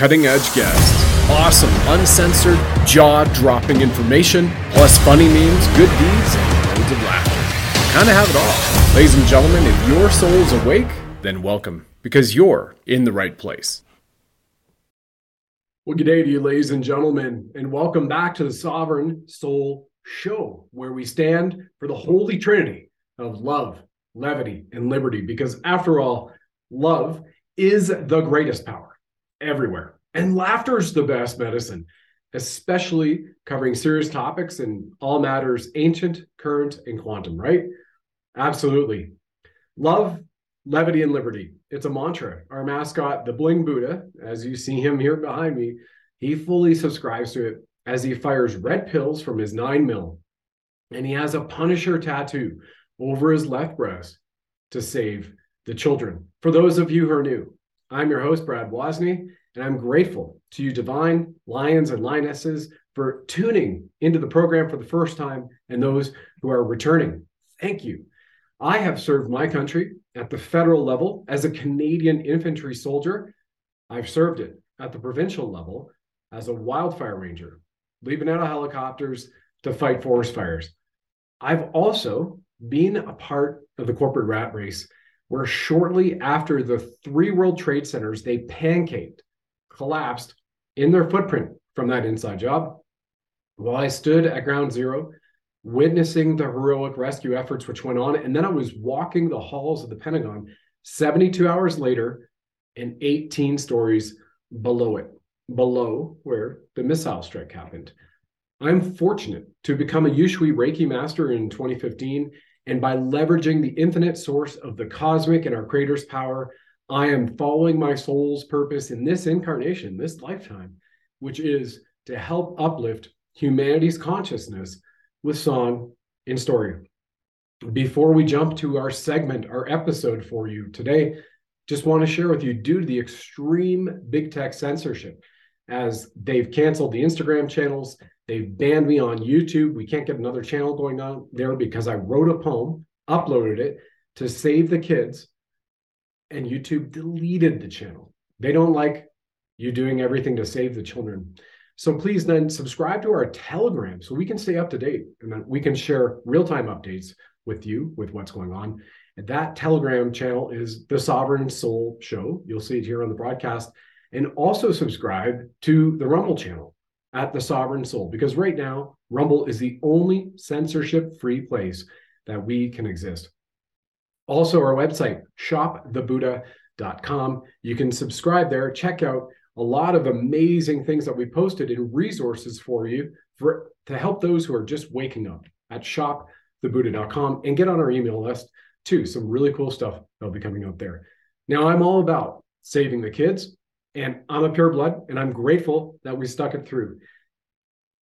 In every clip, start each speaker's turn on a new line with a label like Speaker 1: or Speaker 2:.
Speaker 1: cutting edge guests, awesome, uncensored, jaw dropping information, plus funny memes, good deeds, and loads of laughter. Kind of have it all. Ladies and gentlemen, if your soul's awake, then welcome, because you're in the right place. Well, good day to you, ladies and gentlemen, and welcome back to the Sovereign Soul Show, where we stand for the Holy Trinity of love, levity, and liberty. Because after all, love is the greatest power everywhere, and laughter is the best medicine, especially covering serious topics and all matters ancient, current, and quantum, right? Absolutely. Love, levity, and liberty. It's a mantra. Our mascot, the Bling Buddha, as you see him here behind me, he fully subscribes to it as he fires red pills from his nine mil. And he has a Punisher tattoo over his left breast to save the children. For those of you who are new, I'm your host, Brad Wozny, and I'm grateful to you, divine lions and lionesses, for tuning into the program for the first time and those who are returning. Thank you. I have served my country at the federal level as a Canadian infantry soldier. I've served it at the provincial level as a wildfire ranger, leaving out of helicopters to fight forest fires. I've also been a part of the corporate rat race where shortly after the three World Trade Centers, they pancaked, collapsed in their footprint from that inside job. While I stood at ground zero, witnessing the heroic rescue efforts which went on, and then I was walking the halls of the Pentagon 72 hours later and 18 stories below it, below where the missile strike happened. I'm fortunate to become a Usui Reiki master in 2015 and by leveraging the infinite source of the cosmic and our creator's power, I am following my soul's purpose in this incarnation, this lifetime, which is to help uplift humanity's consciousness with song and story. Before we jump to our segment, our episode for you today, just want to share with you due to the extreme big tech censorship, as they've canceled the Instagram channels, They've banned me on YouTube. We can't get another channel going on there because I wrote a poem, uploaded it to save the kids, and YouTube deleted the channel. They don't like you doing everything to save the children. So please then subscribe to our Telegram so we can stay up to date and we can share real time updates with you with what's going on. And that Telegram channel is the Sovereign Soul Show. You'll see it here on the broadcast. And also subscribe to the Rumble channel at the Sovereign Soul because right now, Rumble is the only censorship free place that we can exist. Also, our website, shopthebuddha.com. You can subscribe there, check out a lot of amazing things that we posted and resources for you for to help those who are just waking up at shopthebuddha.com and get on our email list too. Some really cool stuff that'll be coming out there. Now, I'm all about saving the kids, and I'm a pure blood, and I'm grateful that we stuck it through.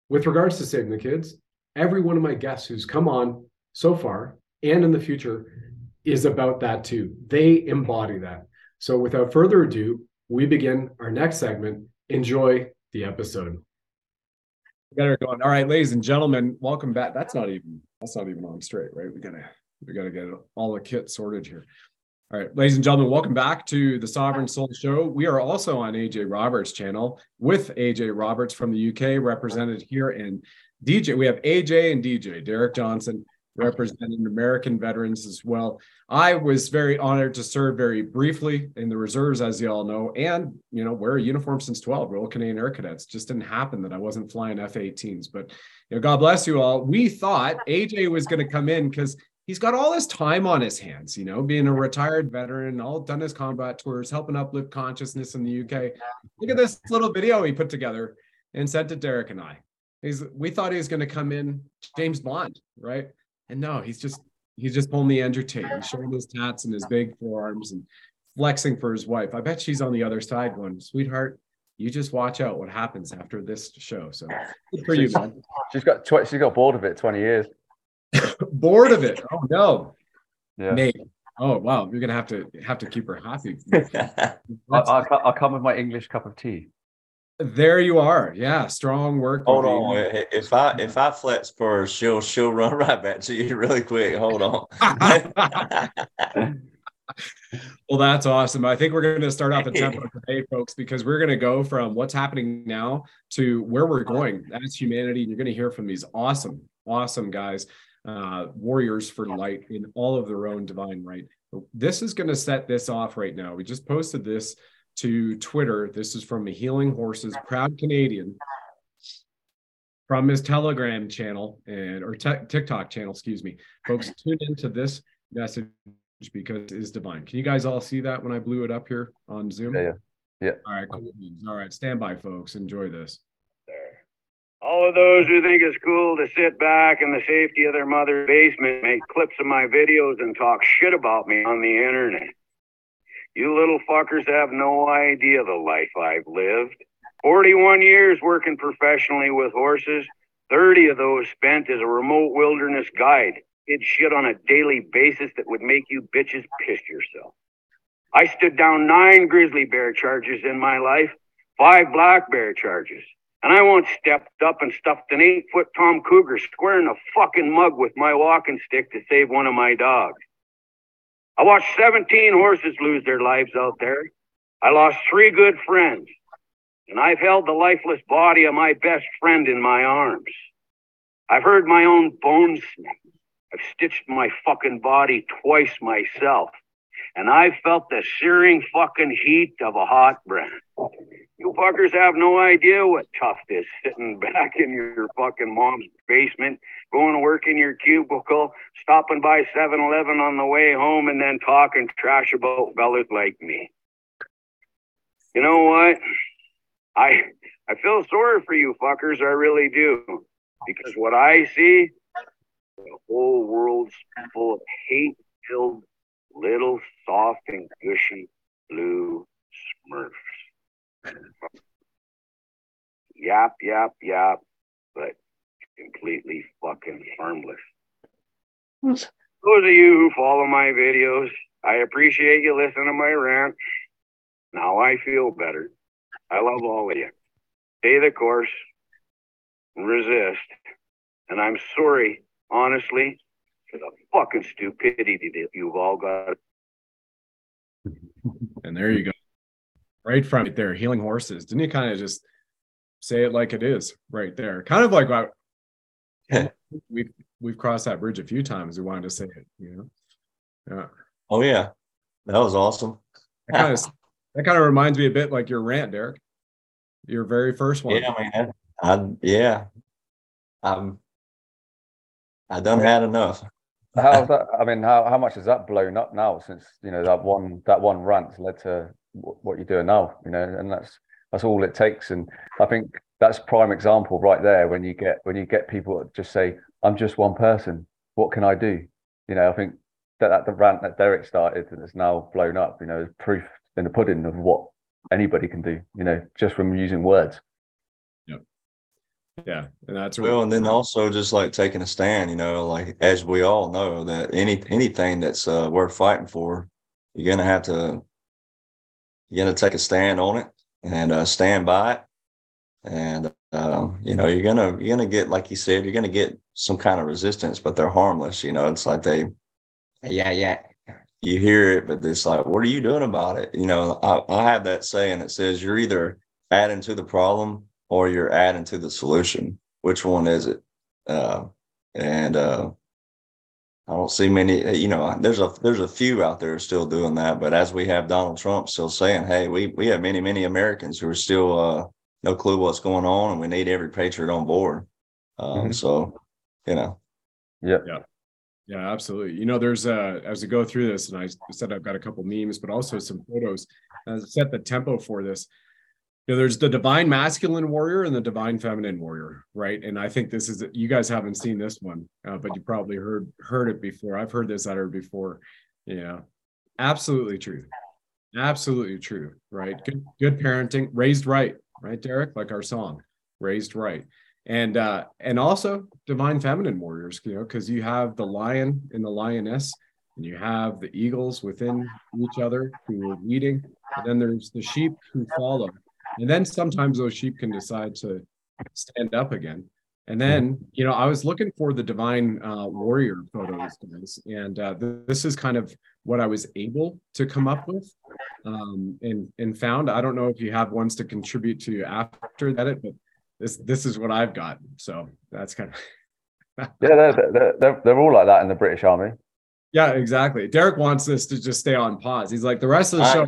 Speaker 1: With regards to saving the kids, every one of my guests who's come on so far and in the future is about that too. They embody that. So without further ado, we begin our next segment. Enjoy the episode. Got her going. All right, ladies and gentlemen, welcome back. That's not even that's not even on straight, right? We gotta we gotta get all the kit sorted here. All right, ladies and gentlemen, welcome back to the Sovereign Soul Show. We are also on AJ Roberts' channel with AJ Roberts from the UK, represented here in DJ. We have AJ and DJ, Derek Johnson, representing American veterans as well. I was very honored to serve very briefly in the reserves, as you all know, and you know, wear a uniform since 12, Royal Canadian Air Cadets. Just didn't happen that I wasn't flying F-18s, but you know, God bless you all. We thought AJ was going to come in because he's got all this time on his hands, you know, being a retired veteran, all done his combat tours, helping uplift consciousness in the UK. Look at this little video he put together and sent to Derek and I. He's we thought he was going to come in James Bond, right? And no, he's just he's just pulling the Andrew Tate. He's showing his tats and his big forearms and flexing for his wife. I bet she's on the other side going, sweetheart, you just watch out what happens after this show. So good for you, man.
Speaker 2: She's got tw- she's got bored of it 20 years.
Speaker 1: bored of it. Oh no. Yeah. Nate. Oh wow, you're gonna have to have to keep her happy.
Speaker 2: I, will come with my English cup of tea.
Speaker 1: There you are. Yeah, strong work.
Speaker 3: Hold on. If I if I flex for her, she'll she'll run right back to you really quick. Hold on.
Speaker 1: well, that's awesome. I think we're going to start off a tempo today, folks, because we're going to go from what's happening now to where we're going as humanity. And you're going to hear from these awesome, awesome guys, uh, warriors for light in all of their own divine right. This is going to set this off right now. We just posted this to Twitter. This is from a Healing Horses proud Canadian from his Telegram channel and or t- TikTok channel, excuse me. Folks, tune into this message because it is divine. Can you guys all see that when I blew it up here on Zoom?
Speaker 2: Yeah, yeah.
Speaker 1: All right, cool. All right, stand by, folks. Enjoy this.
Speaker 4: All of those who think it's cool to sit back in the safety of their mother's basement, make clips of my videos, and talk shit about me on the internet. You little fuckers have no idea the life I've lived. 41 years working professionally with horses, 30 of those spent as a remote wilderness guide. Did shit on a daily basis that would make you bitches piss yourself. I stood down nine grizzly bear charges in my life, five black bear charges. And I once stepped up and stuffed an eight foot Tom Cougar square in a fucking mug with my walking stick to save one of my dogs. I watched 17 horses lose their lives out there. I lost three good friends and I've held the lifeless body of my best friend in my arms. I've heard my own bones snap. I've stitched my fucking body twice myself. And I've felt the searing fucking heat of a hot brand. You fuckers have no idea what tough is sitting back in your fucking mom's basement, going to work in your cubicle, stopping by 7 Eleven on the way home, and then talking trash about fellas like me. You know what? I I feel sorry for you fuckers, I really do. Because what I see, the whole world's full of hate filled little soft and gushy blue yap, yap, yap, but completely fucking harmless. Those of you who follow my videos, I appreciate you listening to my rant. Now I feel better. I love all of you. Stay the course, resist. And I'm sorry, honestly, for the fucking stupidity that you've all got.
Speaker 1: And there you go. Right from it there, healing horses. Didn't you kind of just say it like it is right there? Kind of like what we've we've crossed that bridge a few times. We wanted to say it, you know.
Speaker 3: Yeah. Oh yeah. That was awesome.
Speaker 1: That kind of that kind of reminds me a bit like your rant, Derek. Your very first one.
Speaker 3: Yeah, man. I yeah. I'm I done had enough.
Speaker 2: How's that? I mean, how, how much has that blown up now since you know that one that one rant led to what you're doing now? You know, and that's that's all it takes. And I think that's prime example right there when you get when you get people just say, "I'm just one person. What can I do?" You know, I think that, that the rant that Derek started and it's now blown up. You know, is proof in the pudding of what anybody can do, you know, just from using words.
Speaker 1: Yeah. Yeah. And that's
Speaker 3: well, and then also just like taking a stand, you know, like as we all know that any anything that's uh, worth fighting for, you're gonna have to you're gonna take a stand on it and uh, stand by it. And um, you know, you're gonna you're gonna get, like you said, you're gonna get some kind of resistance, but they're harmless. You know, it's like they, yeah, yeah, you hear it, but it's like, what are you doing about it? You know, I, I have that saying that says you're either adding to the problem or you're adding to the solution. Which one is it? Uh, and uh, I don't see many. You know, there's a there's a few out there still doing that, but as we have Donald Trump still saying, "Hey, we we have many many Americans who are still uh, no clue what's going on, and we need every patriot on board." Um, mm-hmm. So, you know,
Speaker 2: yeah,
Speaker 1: yeah. Yeah, absolutely. You know, there's uh as we go through this, and I said I've got a couple memes, but also some photos. As set the tempo for this. You know, there's the divine masculine warrior and the divine feminine warrior, right? And I think this is you guys haven't seen this one, uh, but you probably heard heard it before. I've heard this uttered before. Yeah, absolutely true, absolutely true. Right? Good, good parenting, raised right, right, Derek? Like our song, raised right and uh and also divine feminine warriors you know because you have the lion and the lioness and you have the eagles within each other who are leading and then there's the sheep who follow and then sometimes those sheep can decide to stand up again and then you know i was looking for the divine uh, warrior photos guys and uh, th- this is kind of what I was able to come up with um, and and found. I don't know if you have ones to contribute to after that, but this this is what I've got. So that's kind
Speaker 2: of yeah, they're, they're, they're, they're all like that in the British Army.
Speaker 1: Yeah, exactly. Derek wants this to just stay on pause. He's like the rest of the show.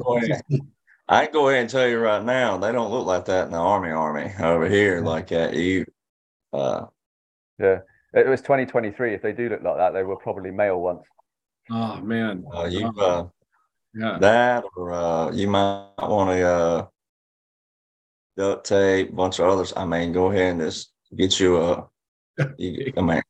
Speaker 3: I can go ahead and tell you right now, they don't look like that in the army army over here, like that. You uh
Speaker 2: yeah. It was 2023. If they do look like that, they were probably male once.
Speaker 1: Oh man.
Speaker 3: Uh, you uh, yeah. that or uh you might want to uh duct tape, bunch of others. I mean, go ahead and just get you a you, I mean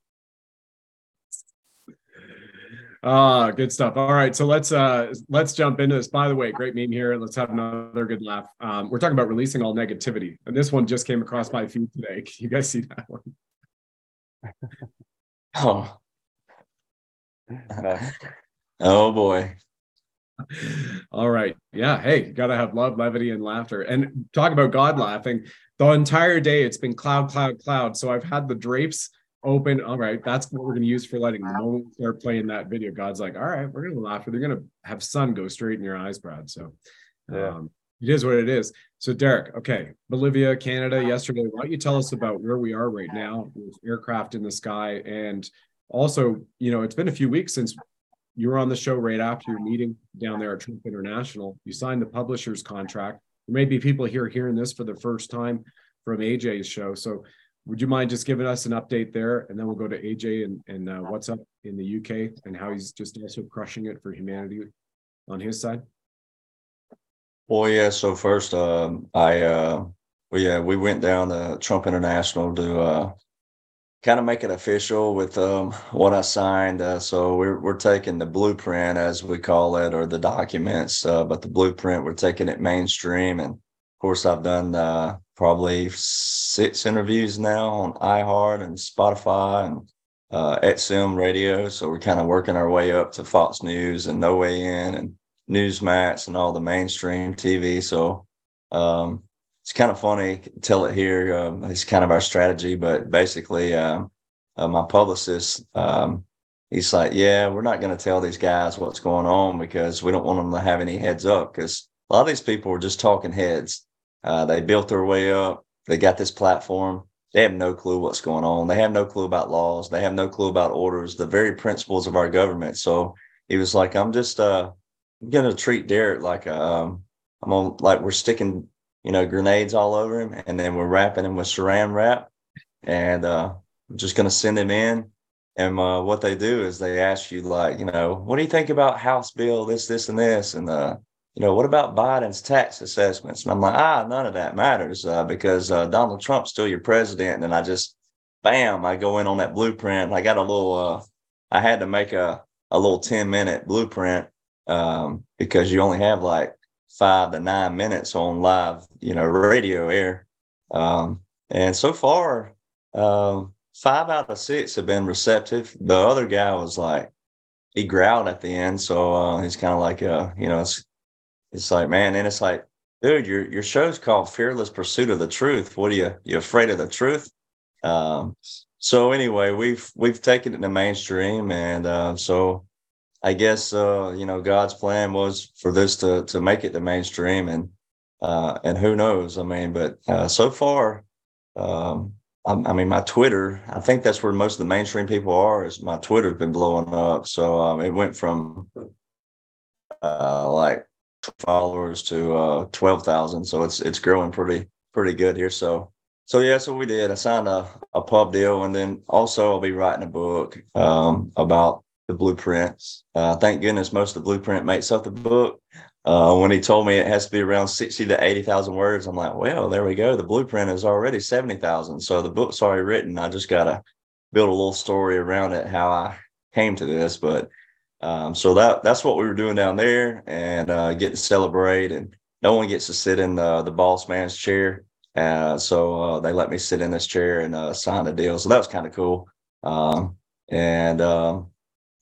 Speaker 1: Ah, good stuff. All right, so let's uh let's jump into this. By the way, great meme here. Let's have another good laugh. Um, we're talking about releasing all negativity, and this one just came across my feed today. Can you guys see that one?
Speaker 3: oh, oh boy.
Speaker 1: All right. Yeah. Hey, gotta have love, levity, and laughter. And talk about God laughing. The entire day it's been cloud, cloud, cloud. So I've had the drapes open. All right, that's what we're going to use for lighting. The moment we start playing that video, God's like, all right, we're going to laugh. They're going to have sun go straight in your eyes, Brad. So yeah. um, it is what it is. So Derek, okay, Bolivia, Canada, yesterday. Why don't you tell us about where we are right now with aircraft in the sky, and also, you know, it's been a few weeks since you were on the show right after your meeting down there at Trump International. You signed the publisher's contract. There may be people here hearing this for the first time from AJ's show. So would you mind just giving us an update there, and then we'll go to AJ and and uh, what's up in the UK and how he's just also crushing it for humanity on his side.
Speaker 3: Well, yeah. So first, um, I uh, well, yeah, we went down to Trump International to uh, kind of make it official with um, what I signed. Uh, so we're we're taking the blueprint, as we call it, or the documents, uh, but the blueprint we're taking it mainstream. And of course, I've done uh, probably six interviews now on iHeart and Spotify and uh, XM Radio. So we're kind of working our way up to Fox News and No Way In and Newsmax and all the mainstream TV. So um, it's kind of funny. Tell it here. Um, it's kind of our strategy, but basically, um, uh, my publicist, um, he's like, "Yeah, we're not going to tell these guys what's going on because we don't want them to have any heads up because a lot of these people are just talking heads." Uh, they built their way up. They got this platform. They have no clue what's going on. They have no clue about laws. They have no clue about orders, the very principles of our government. So he was like, I'm just uh, going to treat Derek like um, I'm on, like we're sticking, you know, grenades all over him, and then we're wrapping him with saran wrap, and uh, I'm just going to send him in. And uh, what they do is they ask you like, you know, what do you think about House Bill this, this, and this, and uh, you know, what about Biden's tax assessments? And I'm like, ah, none of that matters uh, because uh, Donald Trump's still your president. And I just, bam, I go in on that blueprint. I got a little, uh, I had to make a, a little 10 minute blueprint um, because you only have like five to nine minutes on live, you know, radio air. Um, and so far, um, five out of six have been receptive. The other guy was like, he growled at the end. So uh, he's kind of like, uh, you know, it's it's like, man, and it's like, dude, your your show's called Fearless Pursuit of the Truth. What are you you afraid of the truth? Um, so anyway, we've we've taken it to mainstream, and uh, so I guess uh, you know God's plan was for this to to make it to mainstream, and uh, and who knows? I mean, but uh, so far, um, I, I, mean, my Twitter, I think that's where most of the mainstream people are. Is my Twitter's been blowing up, so um, it went from uh, like followers to uh, 12,000. So it's it's growing pretty pretty good here. So so yeah, so we did. I signed a, a pub deal, and then also I'll be writing a book um, about the blueprints. Uh, thank goodness most of the blueprint makes up the book. Uh, when he told me it has to be around 60 to 80,000 words, I'm like, well, there we go. The blueprint is already 70,000. So the book's already written. I just got to build a little story around it, how I came to this. But um, so that that's what we were doing down there, and uh, get to celebrate. And no one gets to sit in the the boss man's chair, uh, so uh, they let me sit in this chair and uh, sign the deal. So that was kind of cool. Um, and um,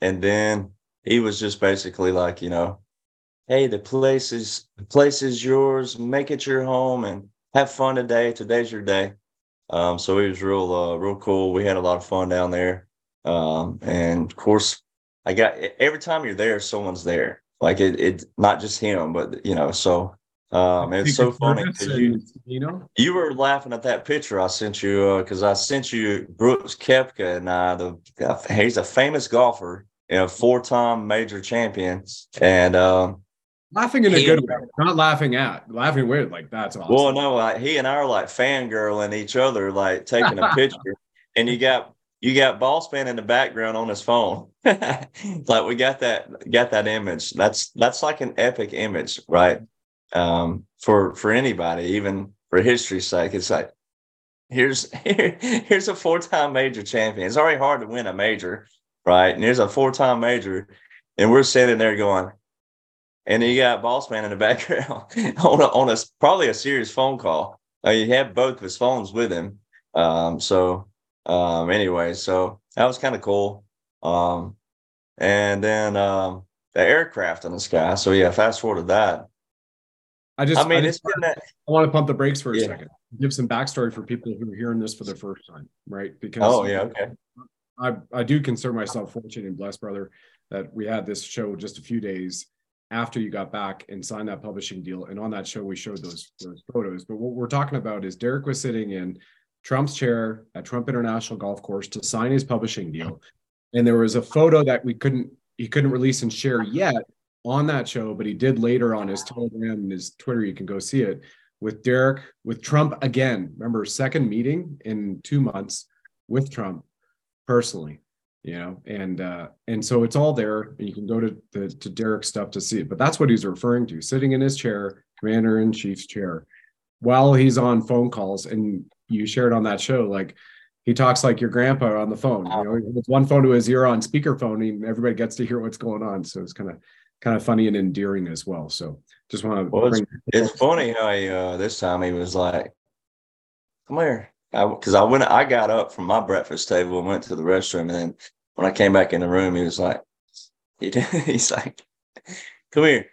Speaker 3: and then he was just basically like, you know, hey, the place is the place is yours. Make it your home and have fun today. Today's your day. Um, so it was real, uh, real cool. We had a lot of fun down there. Um, and of course, I got every time you're there, someone's there. Like it, it not just him, but you know, so um, it's so funny you,
Speaker 1: you know,
Speaker 3: you were laughing at that picture I sent you because uh, I sent you Brooks Koepka and uh, the he's a famous golfer, you know, four-time major champion, and um,
Speaker 1: laughing in a good way, not laughing at, laughing with. Like that's awesome.
Speaker 3: Well, no, like he and I are like fangirling each other, like taking a picture, and you got you got boss man in the background on his phone. like we got that got that image. That's that's like an epic image, right? Um, for for anybody, even for history's sake, it's like here's here, here's a four time major champion. It's already hard to win a major, right? And here's a four time major, and we're sitting there going, and you got boss man in the background on a, on a probably a serious phone call. Uh, you have both of his phones with him. Um, so um, anyway, so that was kind of cool. Um, and then um, the aircraft in the sky. So yeah, fast forward to that.
Speaker 1: I just,
Speaker 3: I mean,
Speaker 1: just
Speaker 3: it's been that.
Speaker 1: I want to pump the brakes for a
Speaker 3: Yeah.
Speaker 1: second. Give some backstory for people who are hearing this for the first time, right? Because
Speaker 3: Oh yeah, okay.
Speaker 1: I, I do consider myself fortunate and blessed, brother, that we had this show just a few days after you got back and signed that publishing deal. And on that show, we showed those, those photos. But what we're talking about is Derek was sitting in Trump's chair at Trump International Golf Course to sign his publishing deal. And there was a photo that we couldn't, he couldn't release and share yet on that show, but he did later on his Telegram and his Twitter. You can go see it with Derek, with Trump again. Remember, second meeting in two months with Trump personally, you know, and uh, and so it's all there, and you can go to the to Derek's stuff to see it. But that's what he's referring to, sitting in his chair, commander in chief's chair, while he's on phone calls. And you shared on that show, like he talks like your grandpa on the phone. You know, with one phone to his ear on speakerphone, and everybody gets to hear what's going on. So it's kind of kind of funny and endearing as well. So just want to
Speaker 3: Well,
Speaker 1: bring
Speaker 3: It's funny how he, uh, this time he was like, "Come here," because I, went, I got up from my breakfast table and went to the restroom, and then when I came back in the room, he was like, he, "He's like, come here."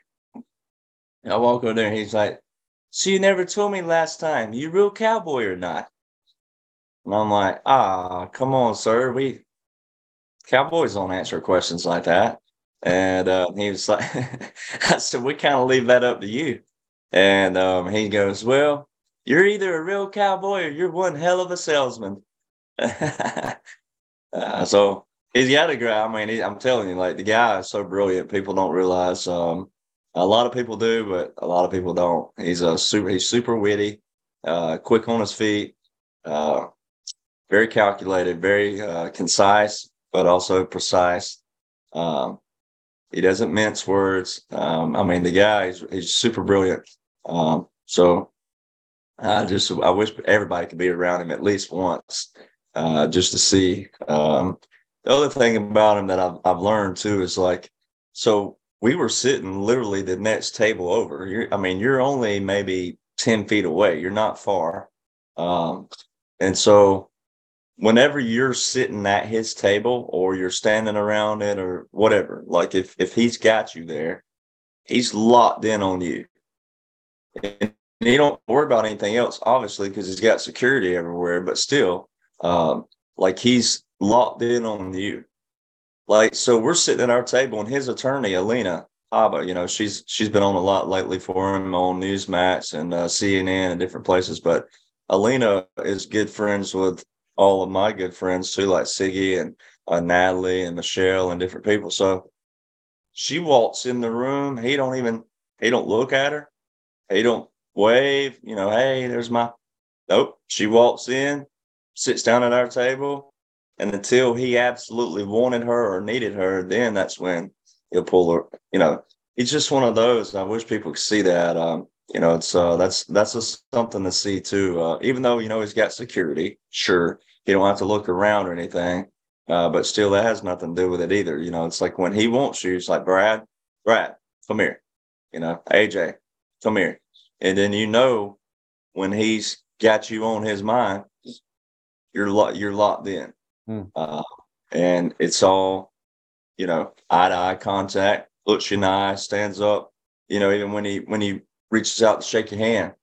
Speaker 3: And I walk over there, and he's like, "So you never told me last time, you real cowboy or not?" And I'm like, "Ah, come on, sir, we cowboys don't answer questions like that." And uh, he was like, I said, we kind of leave that up to you. And um, he goes, Well, you're either a real cowboy or you're one hell of a salesman. uh, so he's got a great, I mean, he, I'm telling you, like the guy is so brilliant. People don't realize. Um, a lot of people do, but a lot of people don't. He's a super, he's super witty, uh, quick on his feet, uh, very calculated, very uh, concise, but also precise. Um, he doesn't mince words. Um, I mean, the guy is he's super brilliant. Um, so I just I wish everybody could be around him at least once, uh, just to see. Um, the other thing about him that I've I've learned too is like, so we were sitting literally the next table over. You're, I mean, you're only maybe ten feet away. You're not far, um, and so whenever you're sitting at his table or you're standing around it or whatever, like if if he's got you there, he's locked in on you. And he don't worry about anything else, obviously, because he's got security everywhere. But still, um, like he's locked in on you. Like so, we're sitting at our table, and his attorney, Alina Habba, you know, she's she's been on a lot lately for him on Newsmax and uh, CNN and different places. But Alina is good friends with all of my good friends too, like Siggy and uh, Natalie and Michelle and different people. So she walks in the room. He don't even he don't look at her. He don't wave. You know, hey, there's my. Nope. She walks in, sits down at our table, and until he absolutely wanted her or needed her, then that's when he'll pull her. You know, he's just one of those. I wish people could see that. Um, you know, it's uh, that's that's just something to see too. Uh, even though you know he's got security, sure, he don't have to look around or anything. Uh, but still, that has nothing to do with it either. You know, it's like when he wants you, it's like Brad, Brad, come here. You know, AJ, come here. And then you know when he's got you on his mind, you're lo- you're locked in.
Speaker 2: Hmm.
Speaker 3: Uh, and it's all, you know, eye to eye contact, looks you in the eye, stands up. You know, even when he when he reaches out to shake your hand,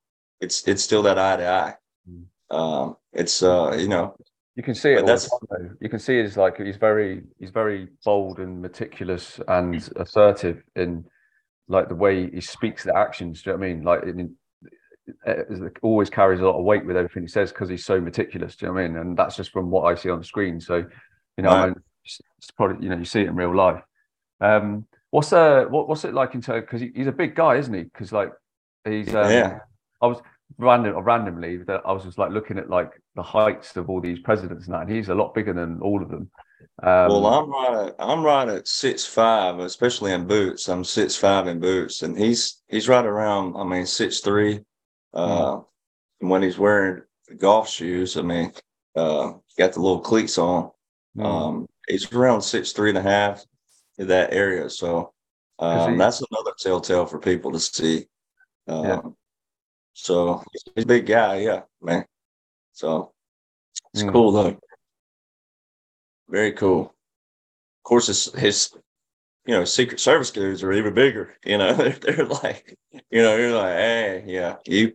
Speaker 3: it's it's still that eye to eye.
Speaker 2: Hmm.
Speaker 3: Um, it's uh, you know,
Speaker 2: You can see it.
Speaker 3: But
Speaker 2: all the
Speaker 3: that's-
Speaker 2: time. You can see he's like he's very he's very bold and meticulous and assertive in like the way he speaks the actions. Do you know what I mean? Like in, always carries a lot of weight with everything he says because he's so meticulous. Do you know what I mean? And that's just from what I see on the screen. So, you know,
Speaker 3: Right.
Speaker 2: it's probably you know you see it in real life. Um, what's uh what, what's it like in terms because he, he's a big guy, isn't he? Because like he's um,
Speaker 3: Yeah.
Speaker 2: I was random randomly that I was just like looking at like the heights of all these presidents and that, and he's a lot bigger than all of them. Um,
Speaker 3: Well, I'm right. At, I'm right at six five, especially in boots. I'm six five in boots, and he's he's right around. I mean, six three. Uh, and when he's wearing golf shoes, I mean, uh, got the little cleats on.
Speaker 2: mm,
Speaker 3: Um, he's around six three and a half in that area. so um,
Speaker 2: he-
Speaker 3: that's another telltale for people to see. Um,
Speaker 2: Yeah.
Speaker 3: So he's a big guy, yeah, man. So it's
Speaker 2: Mm.
Speaker 3: cool though. Very cool. Of course, his his you know Secret Service dudes are even bigger. You know, they're, they're like, you know, you're like, hey, yeah, you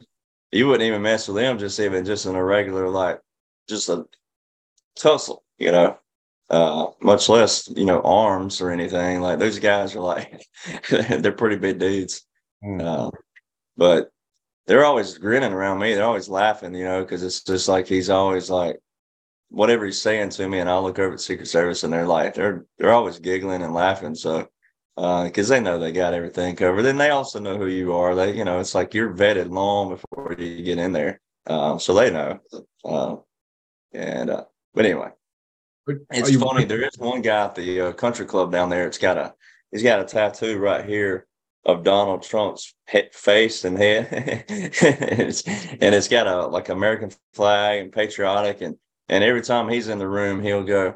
Speaker 3: you wouldn't even mess with them just even just in a regular like just a tussle. You know, uh, much less you know arms or anything. Like those guys are like, they're pretty big dudes.
Speaker 2: mm.
Speaker 3: Uh, but they're always grinning around me. They're always laughing, you know, because it's just like he's always like whatever he's saying to me, and I'll look over at Secret Service, and they're like they're they're always giggling and laughing. So because they know they got everything covered, and they also know who you are. They, you know, it's like you're vetted long before you get in there, um, so they know. Uh, and uh, but anyway,
Speaker 1: But
Speaker 3: it's funny. There is one guy at the uh, country club down there. It's got a he's got a tattoo right here of Donald Trump's face and head, and, it's, and it's got a like American flag and patriotic. And and every time he's in the room, he'll go,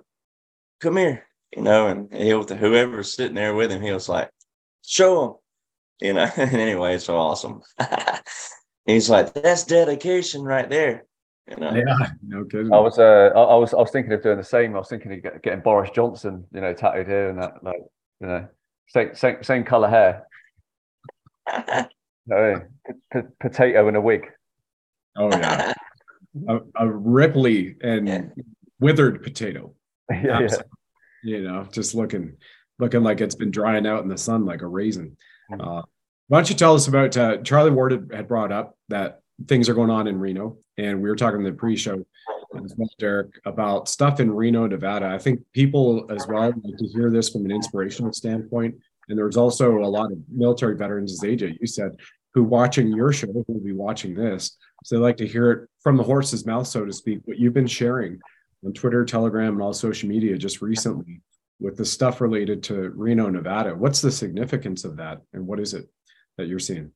Speaker 3: "Come here," you know, and he'll whoever's sitting there with him, he was like, "Show him," you know. and anyway, it's so awesome. he's like, "That's dedication right there," you know.
Speaker 1: Yeah, no kidding.
Speaker 2: I was uh I, I was I was thinking of doing the same. I was thinking of get, getting Boris Johnson, you know, tattooed here and that, like you know, same same same color hair. You know what I mean? P- p- potato and a wig.
Speaker 1: Oh yeah, a, a Ripley and
Speaker 3: Yeah.
Speaker 1: withered potato.
Speaker 2: yeah, yeah.
Speaker 1: Absolutely. You know, just looking looking like it's been drying out in the sun like a raisin. Uh, why don't you tell us about uh, Charlie Ward had, brought up that things are going on in Reno, and we were talking in the pre-show as well, Derek, about stuff in Reno, Nevada. I think people as well like to hear this from an inspirational standpoint. And there's also a lot of military veterans, as AJ you said, who watching your show who will be watching this. So they like to hear it from the horse's mouth, so to speak, what you've been sharing on Twitter, Telegram, and all social media just recently with the stuff related to Reno, Nevada. What's the significance of that, and what is it that you're seeing?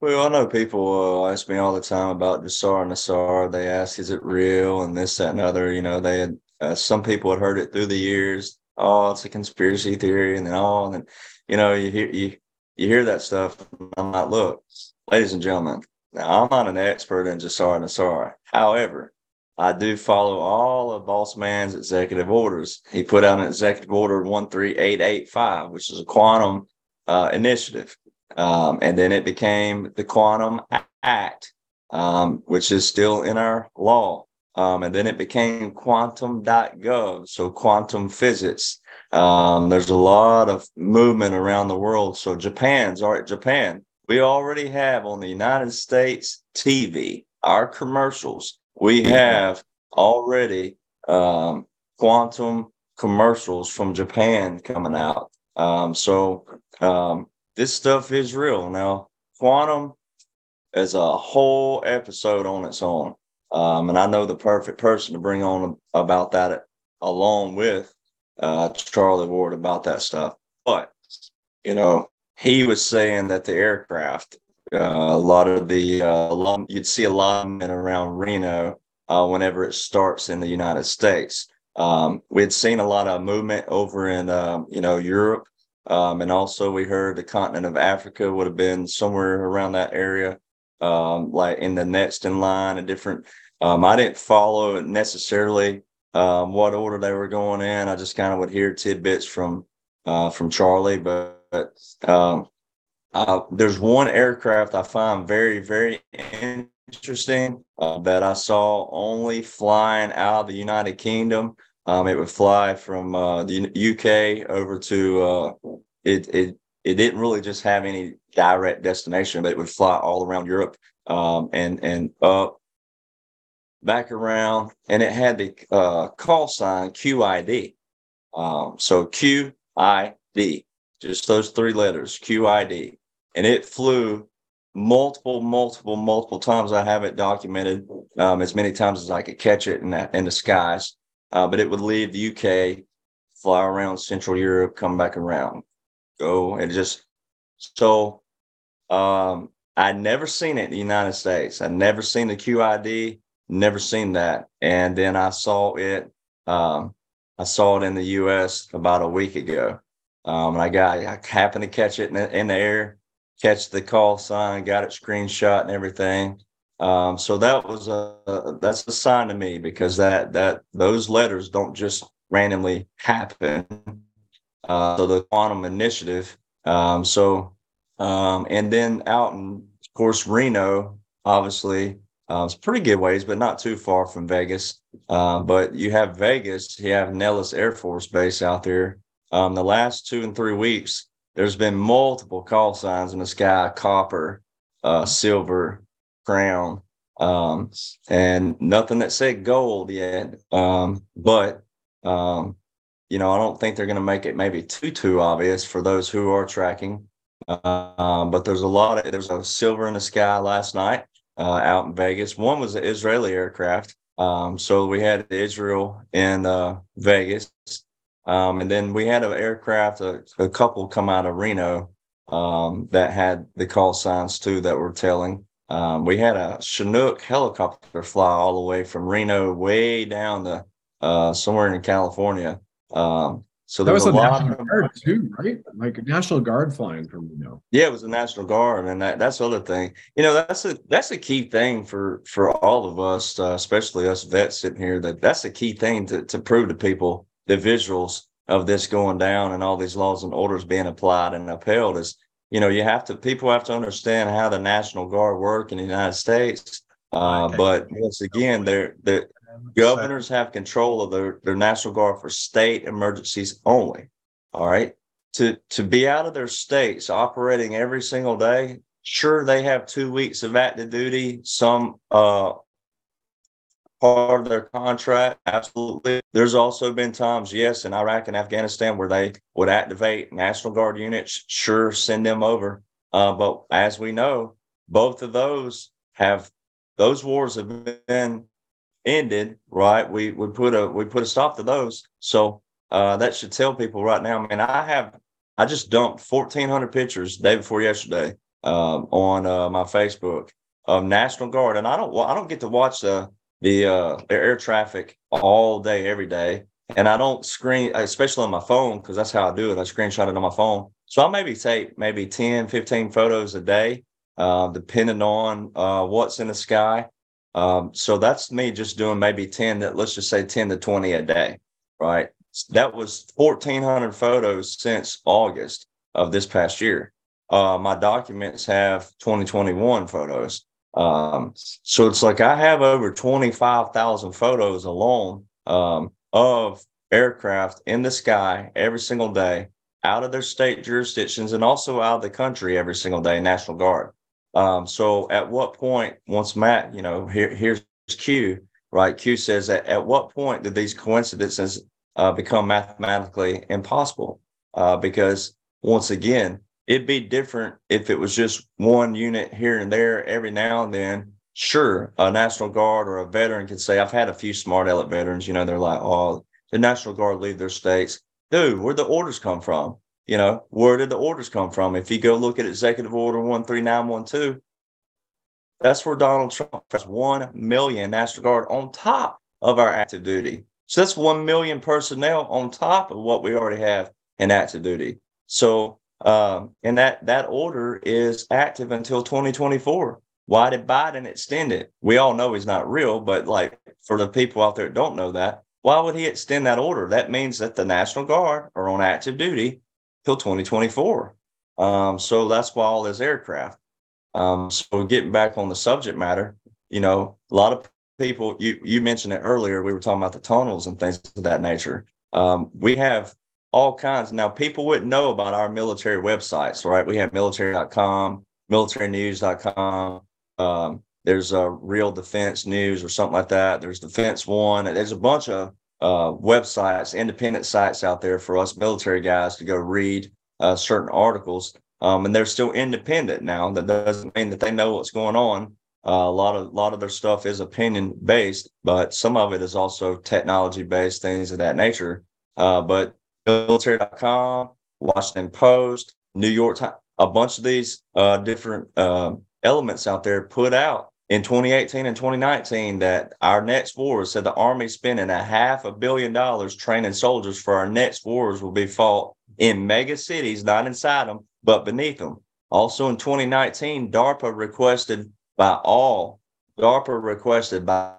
Speaker 3: Well, I know people ask me all the time about GESARA NESARA. They ask, "Is it real?" and this, that, and other. You know, they had uh, some people had heard it through the years. Oh, it's a conspiracy theory, and then all, and then you know, you hear you you hear that stuff. And I'm like, look, ladies and gentlemen, now I'm not an expert in GESARA NESARA. However, I do follow all of Boss Man's executive orders. He put out an executive order one three eight eight five, which is a quantum uh, initiative. Um, and then it became the Quantum Act, um, which is still in our law. Um, and then it became quantum.gov, so quantum physics. Um, there's a lot of movement around the world. So Japan's all right, Japan, we already have on the United States TV, our commercials, we have already um, quantum commercials from Japan coming out. Um, so um, this stuff is real. Now, quantum is a whole episode on its own. Um, and I know the perfect person to bring on about that along with uh, Charlie Ward about that stuff. But, you know, he was saying that the aircraft, a lot of the, uh, alum, you'd see a lot around Reno uh, whenever it starts in the United States. Um, we'd seen a lot of movement over in, um, you know, Europe. Um, and also we heard the continent of Africa would have been somewhere around that area, um, like in the next in line, a different. Um, I didn't follow necessarily what order they were going in. I just kind of would hear tidbits from uh, from Charlie, but, but uh, there's one aircraft I find very, very interesting uh, that I saw only flying out of the United Kingdom. Um, it would fly from uh, the UK over to uh, it. It it didn't really just have any direct destination, but it would fly all around Europe um, and and up, back around, and it had the uh, call sign QID. Um, so QID, just those three letters, QID, and it flew multiple, multiple, multiple times. I have it documented um, as many times as I could catch it in that in the skies. Uh, but it would leave the UK, fly around Central Europe, come back around, go and just so. Um, I'd never seen it in the United States. I'd never seen the QID, never seen that. And then I saw it. Um, I saw it in the U.S. about a week ago. Um, and I got I happened to catch it in the, in the air catch the call sign, got it screenshot and everything. Um, so that was a that's a sign to me because that that those letters don't just randomly happen. Uh, so the quantum initiative. Um, so um, and then out in of course Reno, obviously uh, it's pretty good ways, but not too far from Vegas. Uh, but you have Vegas, you have Nellis Air Force Base out there. Um, the last two and three weeks, there's been multiple call signs in the sky copper uh, silver crown um, and nothing that said gold yet um, but um, you know i don't think they're going to make it maybe too too obvious for those who are tracking. Uh, but there's a lot of there's a silver in the sky last night uh, out in vegas. One was an israeli aircraft um, so we had israel in uh, vegas um, and then we had an aircraft, a, a couple come out of Reno um, that had the call signs too that were telling. Um, we had a Chinook helicopter fly all the way from Reno way down to uh, somewhere in California. Um, so
Speaker 1: that was a, a National of, Guard too, right? Like National Guard flying from Reno.
Speaker 3: Yeah, it was a National Guard, and that, that's the other thing. You know, that's a that's a key thing for for all of us, uh, especially us vets sitting here. That that's a key thing to to prove to people the visuals of this going down and all these laws and orders being applied and upheld is you know you have to people have to understand how the national guard work in the united states. Uh, but once again they're the governors have control of their, their national guard for state emergencies only all right? To to be out of their states operating every single day sure they have two weeks of active duty some uh part of their contract. Absolutely. There's also been times, yes, in Iraq and Afghanistan where they would activate National Guard units, sure, send them over. Uh, but as we know, both of those have those wars have been ended, right? We we put a we put a stop to those. So uh, that should tell people right now. I mean, I have I just dumped fourteen hundred pictures day before yesterday um, on uh, my Facebook of National Guard, and I don't I don't get to watch the the uh, air traffic all day, every day. And I don't screen, especially on my phone, because that's how I do it. I screenshot it on my phone. So I maybe take maybe 10, 15 photos a day, uh, depending on uh, what's in the sky. Um, so that's me just doing maybe 10 that let's just say 10 to 20 a day, right? That was 1,400 photos since August of this past year. Uh, my documents have 2021 photos. Um, so it's like I have over 25,000 photos alone um, of aircraft in the sky every single day out of their state jurisdictions and also out of the country every single day, National Guard. Um, so at what point, once Matt, you know, here, here's Q, right? Q says that at what point did these coincidences uh, become mathematically impossible? Uh, because once again, it'd be different if it was just one unit here and there every now and then. Sure, a National Guard or a veteran could say, I've had a few smart aleck veterans, you know, they're like, oh, the National Guard leave their states. Dude, where'd the orders come from? You know, where did the orders come from? If you go look at Executive Order 13912, that's where Donald Trump has 1 million National Guard on top of our active duty. So that's 1 million personnel on top of what we already have in active duty. So um, and that that order is active until 2024. Why did Biden extend it? We all know he's not real, but like for the people out there that don't know that, why would he extend that order? That means that the National Guard are on active duty till 2024. Um, so that's why all this aircraft. Um, so getting back on the subject matter, you know, a lot of people you you mentioned it earlier. We were talking about the tunnels and things of that nature. Um, we have all kinds. Now, people wouldn't know about our military websites, right? We have military.com, militarynews.com. Um, there's a real defense news or something like that. There's Defense One. There's a bunch of uh, websites, independent sites out there for us military guys to go read uh, certain articles. Um, and they're still independent now. That doesn't mean that they know what's going on. Uh, a lot of a lot of their stuff is opinion based, but some of it is also technology based, things of that nature. Uh, but military.com, Washington Post, New York Times, a bunch of these uh, different uh, elements out there put out in 2018 and 2019 that our next wars said the Army spending a half a billion dollars training soldiers for our next wars will be fought in mega cities, not inside them, but beneath them. Also in 2019, DARPA requested by all, DARPA requested by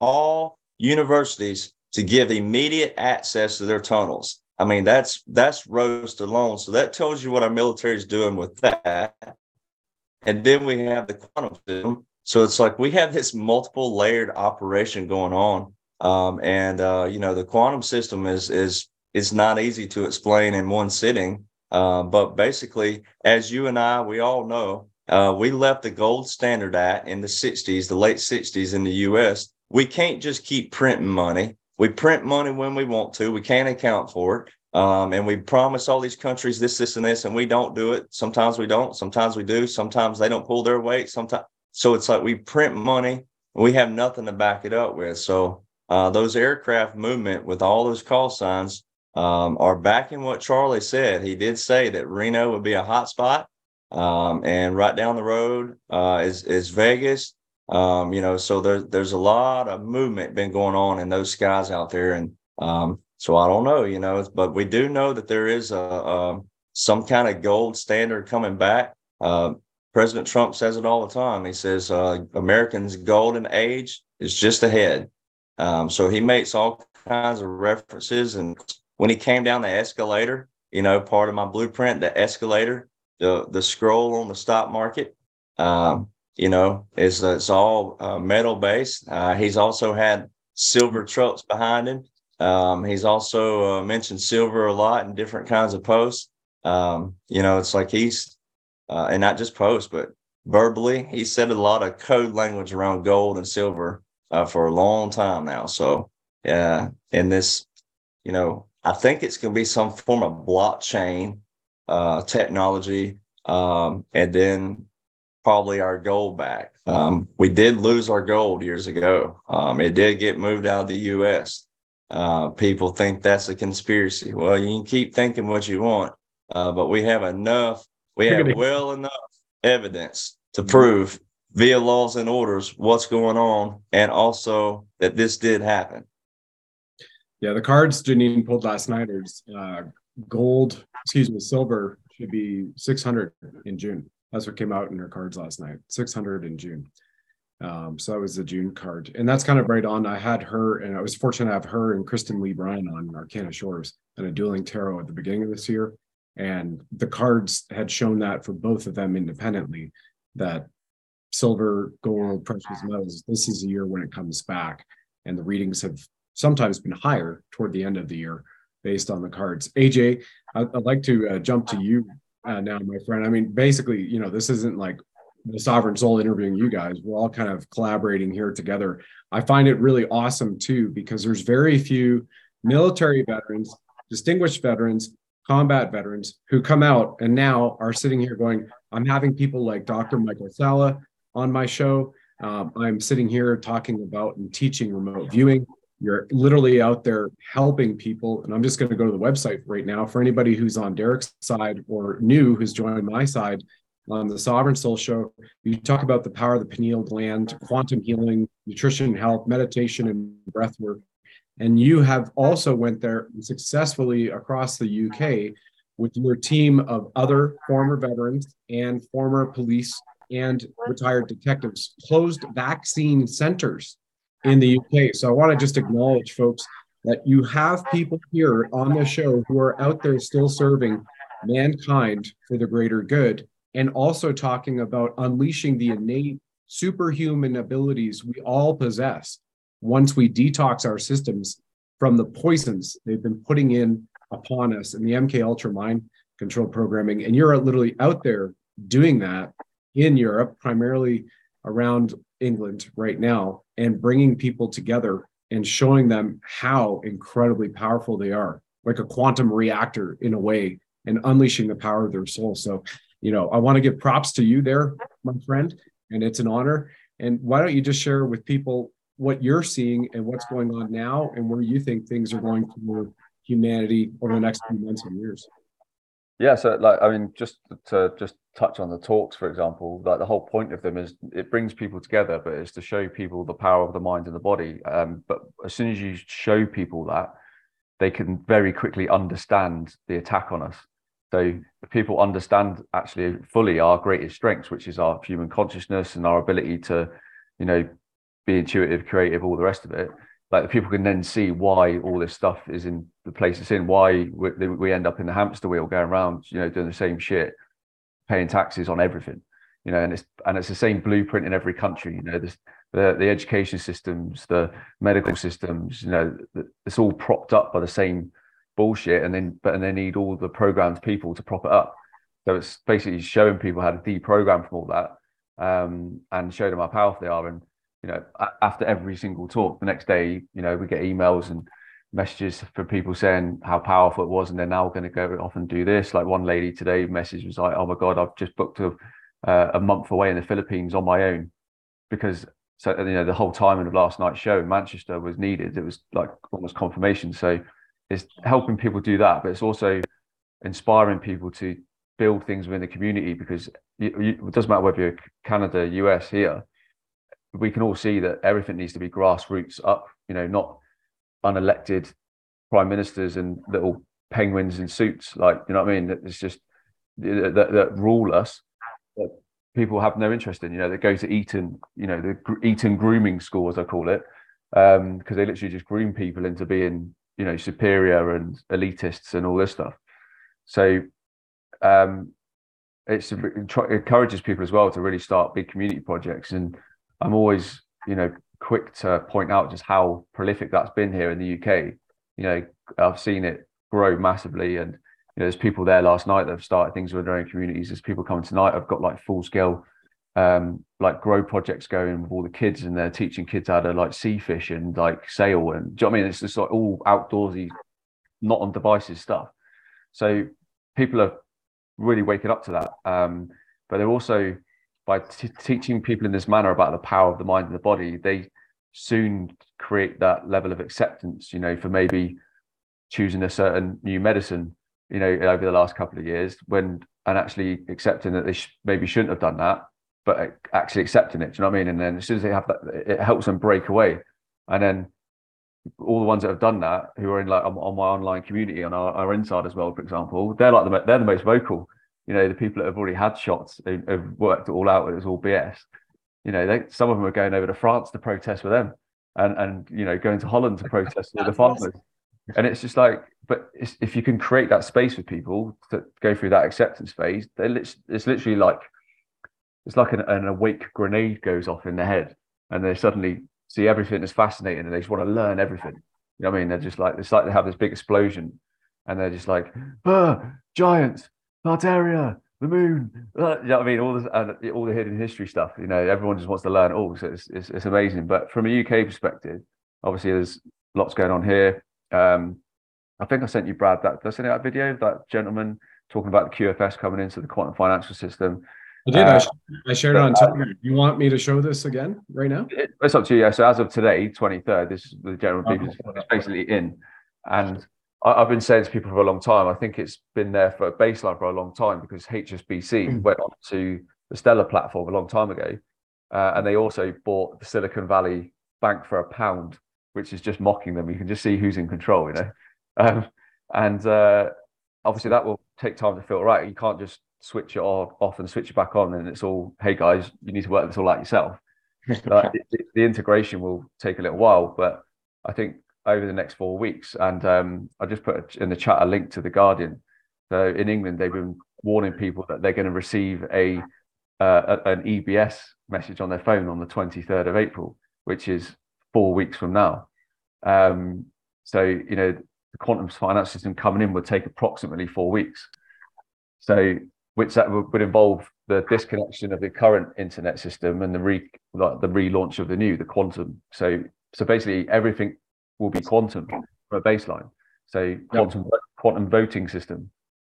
Speaker 3: all universities to give immediate access to their tunnels. I mean, that's that's roast alone. So that tells you what our military is doing with that. And then we have the quantum system. So it's like we have this multiple layered operation going on. Um, and uh, you know, the quantum system is is is not easy to explain in one sitting. Uh, but basically, as you and I, we all know, uh, we left the gold standard at in the 60s, the late 60s in the US. We can't just keep printing money we print money when we want to. We can't account for it. Um, and we promise all these countries this, this, and this, and we don't do it. Sometimes we don't. Sometimes we do. Sometimes they don't pull their weight. Sometimes, so it's like we print money. we have nothing to back it up with. So uh, those aircraft movement with all those call signs um, are backing what Charlie said. He did say that Reno would be a hot spot, um, and right down the road uh, is is Vegas. Um, you know, so there's there's a lot of movement been going on in those skies out there, and um, so I don't know, you know, but we do know that there is a, a some kind of gold standard coming back. Uh, President Trump says it all the time. He says uh, Americans' golden age is just ahead. Um, so he makes all kinds of references, and when he came down the escalator, you know, part of my blueprint, the escalator, the the scroll on the stock market. Um, you know, is uh, it's all uh, metal based. Uh, he's also had silver trucks behind him. Um, he's also uh, mentioned silver a lot in different kinds of posts. Um, you know, it's like he's, uh, and not just posts, but verbally, he said a lot of code language around gold and silver uh, for a long time now. So, yeah, in this, you know, I think it's going to be some form of blockchain technology. Um, and then probably our gold back. Um, we did lose our gold years ago. Um, it did get moved out of the U.S. Uh, people think that's a conspiracy. Well, you can keep thinking what you want, uh, but we have enough. We have well enough evidence to prove via laws and orders what's going on, and also that this did happen.
Speaker 1: Yeah, the cards Janine pulled last night is uh, gold. Excuse me, silver should be 600 in June. That's what came out in her cards last night. 600 in June. Um, so that was the June card. And that's kind of right on. I had her, and I was fortunate to have her and Kristen Lee Bryan on Arcana Shores and a dueling tarot at the beginning of this year. And the cards had shown that for both of them independently that silver, gold, precious metals, this is a year when it comes back. And the readings have sometimes been higher toward the end of the year based on the cards. AJ, I'd, I'd like to uh, jump to you uh, now, my friend. I mean, basically, you know, this isn't like the sovereign soul interviewing you guys. We're all kind of collaborating here together. I find it really awesome too because there's very few military veterans, distinguished veterans, combat veterans who come out and now are sitting here going, I'm having people like Dr. Michael Salla on my show. Um, I'm sitting here talking about and teaching remote viewing. You're literally out there helping people. And I'm just going to go to the website right now for anybody who's on Derek's side or new who's joined my side on the Sovereign Soul Show. You talk about the power of the pineal gland, quantum healing, nutrition, health, meditation, and breath work. And you have also went there successfully across the UK with your team of other former veterans and former police and retired detectives, closed vaccine centers in the UK. So I want to just acknowledge, folks, that you have people here on the show who are out there still serving mankind for the greater good, and also talking about unleashing the innate superhuman abilities we all possess once we detox our systems from the poisons they've been putting in upon us in the MK Ultra mind control programming. And you're literally out there doing that in Europe, primarily around England right now, and bringing people together and showing them how incredibly powerful they are, like a quantum reactor in a way, and unleashing the power of their soul. So, you know, I want to give props to you there, my friend, and it's an honor. And why don't you just share with people what you're seeing and what's going on now and where you think things are going for humanity over the next few months and years?
Speaker 2: Yeah, so like I mean, just to just touch on the talks, for example, like the whole point of them is it brings people together, but it's to show people the power of the mind and the body. Um, but as soon as you show people that, they can very quickly understand the attack on us. So people understand actually fully our greatest strengths, which is our human consciousness and our ability to, you know, be intuitive, creative, all the rest of it, like people can then see why all this stuff is in the place it's in, why we, we end up in the hamster wheel going around, you know, doing the same shit, paying taxes on everything, you know, and it's and it's the same blueprint in every country, you know, this, the the education systems, the medical systems, you know, it's all propped up by the same bullshit, and then but and they need all the programmed people to prop it up. So it's basically showing people how to deprogram from all that, um, and show them how powerful they are, and you know, after every single talk, the next day, you know, we get emails and messages from people saying how powerful it was, and they're now going to go off and do this. Like one lady today, message was like, "Oh my god, I've just booked a uh, a month away in the Philippines on my own," because so you know the whole timing of last night's show in Manchester was needed. It was like almost confirmation. So it's helping people do that, but it's also inspiring people to build things within the community because it doesn't matter whether you're Canada, US, here we can all see that everything needs to be grassroots up, you know, not unelected prime ministers and little penguins in suits. Like, you know what I mean? It's just that, that rule us that people have no interest in, you know, that go to Eton, you know, the Eton grooming school, as I call it, because um, they literally just groom people into being, you know, superior and elitists and all this stuff. So, um, it's, it encourages people as well to really start big community projects and I'm always, you know, quick to point out just how prolific that's been here in the UK. You know, I've seen it grow massively, and you know, there's people there last night that have started things with their own communities. There's people coming tonight. I've got like full scale, um, like grow projects going with all the kids, and they're teaching kids how to like sea fish and like sail. And do you know what I mean? It's just like all outdoorsy, not on devices stuff. So people are really waking up to that. Um, but they're also by t- teaching people in this manner about the power of the mind and the body, they soon create that level of acceptance, you know, for maybe choosing a certain new medicine, you know, over the last couple of years when, and actually accepting that they sh- maybe shouldn't have done that, but actually accepting it. Do you know what I mean? And then as soon as they have that, it helps them break away. And then all the ones that have done that, who are in like on, on my online community on our, our inside as well, for example, they're like the, they're the most vocal you know, the people that have already had shots have worked it all out. It was all BS. You know, they, some of them are going over to France to protest with them, and and you know, going to Holland to protest with the farmers. And it's just like, but if you can create that space with people to go through that acceptance phase, it's, it's literally like it's like an, an awake grenade goes off in their head, and they suddenly see everything as fascinating, and they just want to learn everything. You know what I mean? They're just like it's like they have this big explosion, and they're just like, ah, giants, Tartaria, the moon. Uh, you know what I mean? All the uh, all the hidden history stuff. You know, everyone just wants to learn all. So it's, it's, it's amazing. But from a UK perspective, obviously there's lots going on here. Um, I think I sent you Brad that. Did I send you that video? That gentleman talking about the QFS coming into the quantum financial system.
Speaker 1: I did. Uh, I, shared it on Telegram. You want me to show this again right now?
Speaker 2: It, it's up to you. Yeah. So as of today, 23rd, this is the general people is basically in. And I've been saying to people for a long time. I think it's been there for a baseline for a long time because HSBC mm. went on to the Stellar platform a long time ago, uh, and they also bought the Silicon Valley Bank for a pound, which is just mocking them. You can just see who's in control, you know. Um, and uh, obviously, that will take time to filter out. You can't just switch it off and switch it back on, and it's all, hey guys, you need to work this all out yourself. uh, the, the integration will take a little while, but I think over the next four weeks. And um, I just put in the chat a link to the Guardian So in England, they've been warning people that they're going to receive a, uh, an EBS message on their phone on the 23rd of April, which is four weeks from now. Um, so you know the quantum finance system coming in would take approximately four weeks. So which that would involve the disconnection of the current internet system and the re like the relaunch of the new, the quantum. So so basically everything will be quantum for a baseline. So quantum yep. quantum voting system.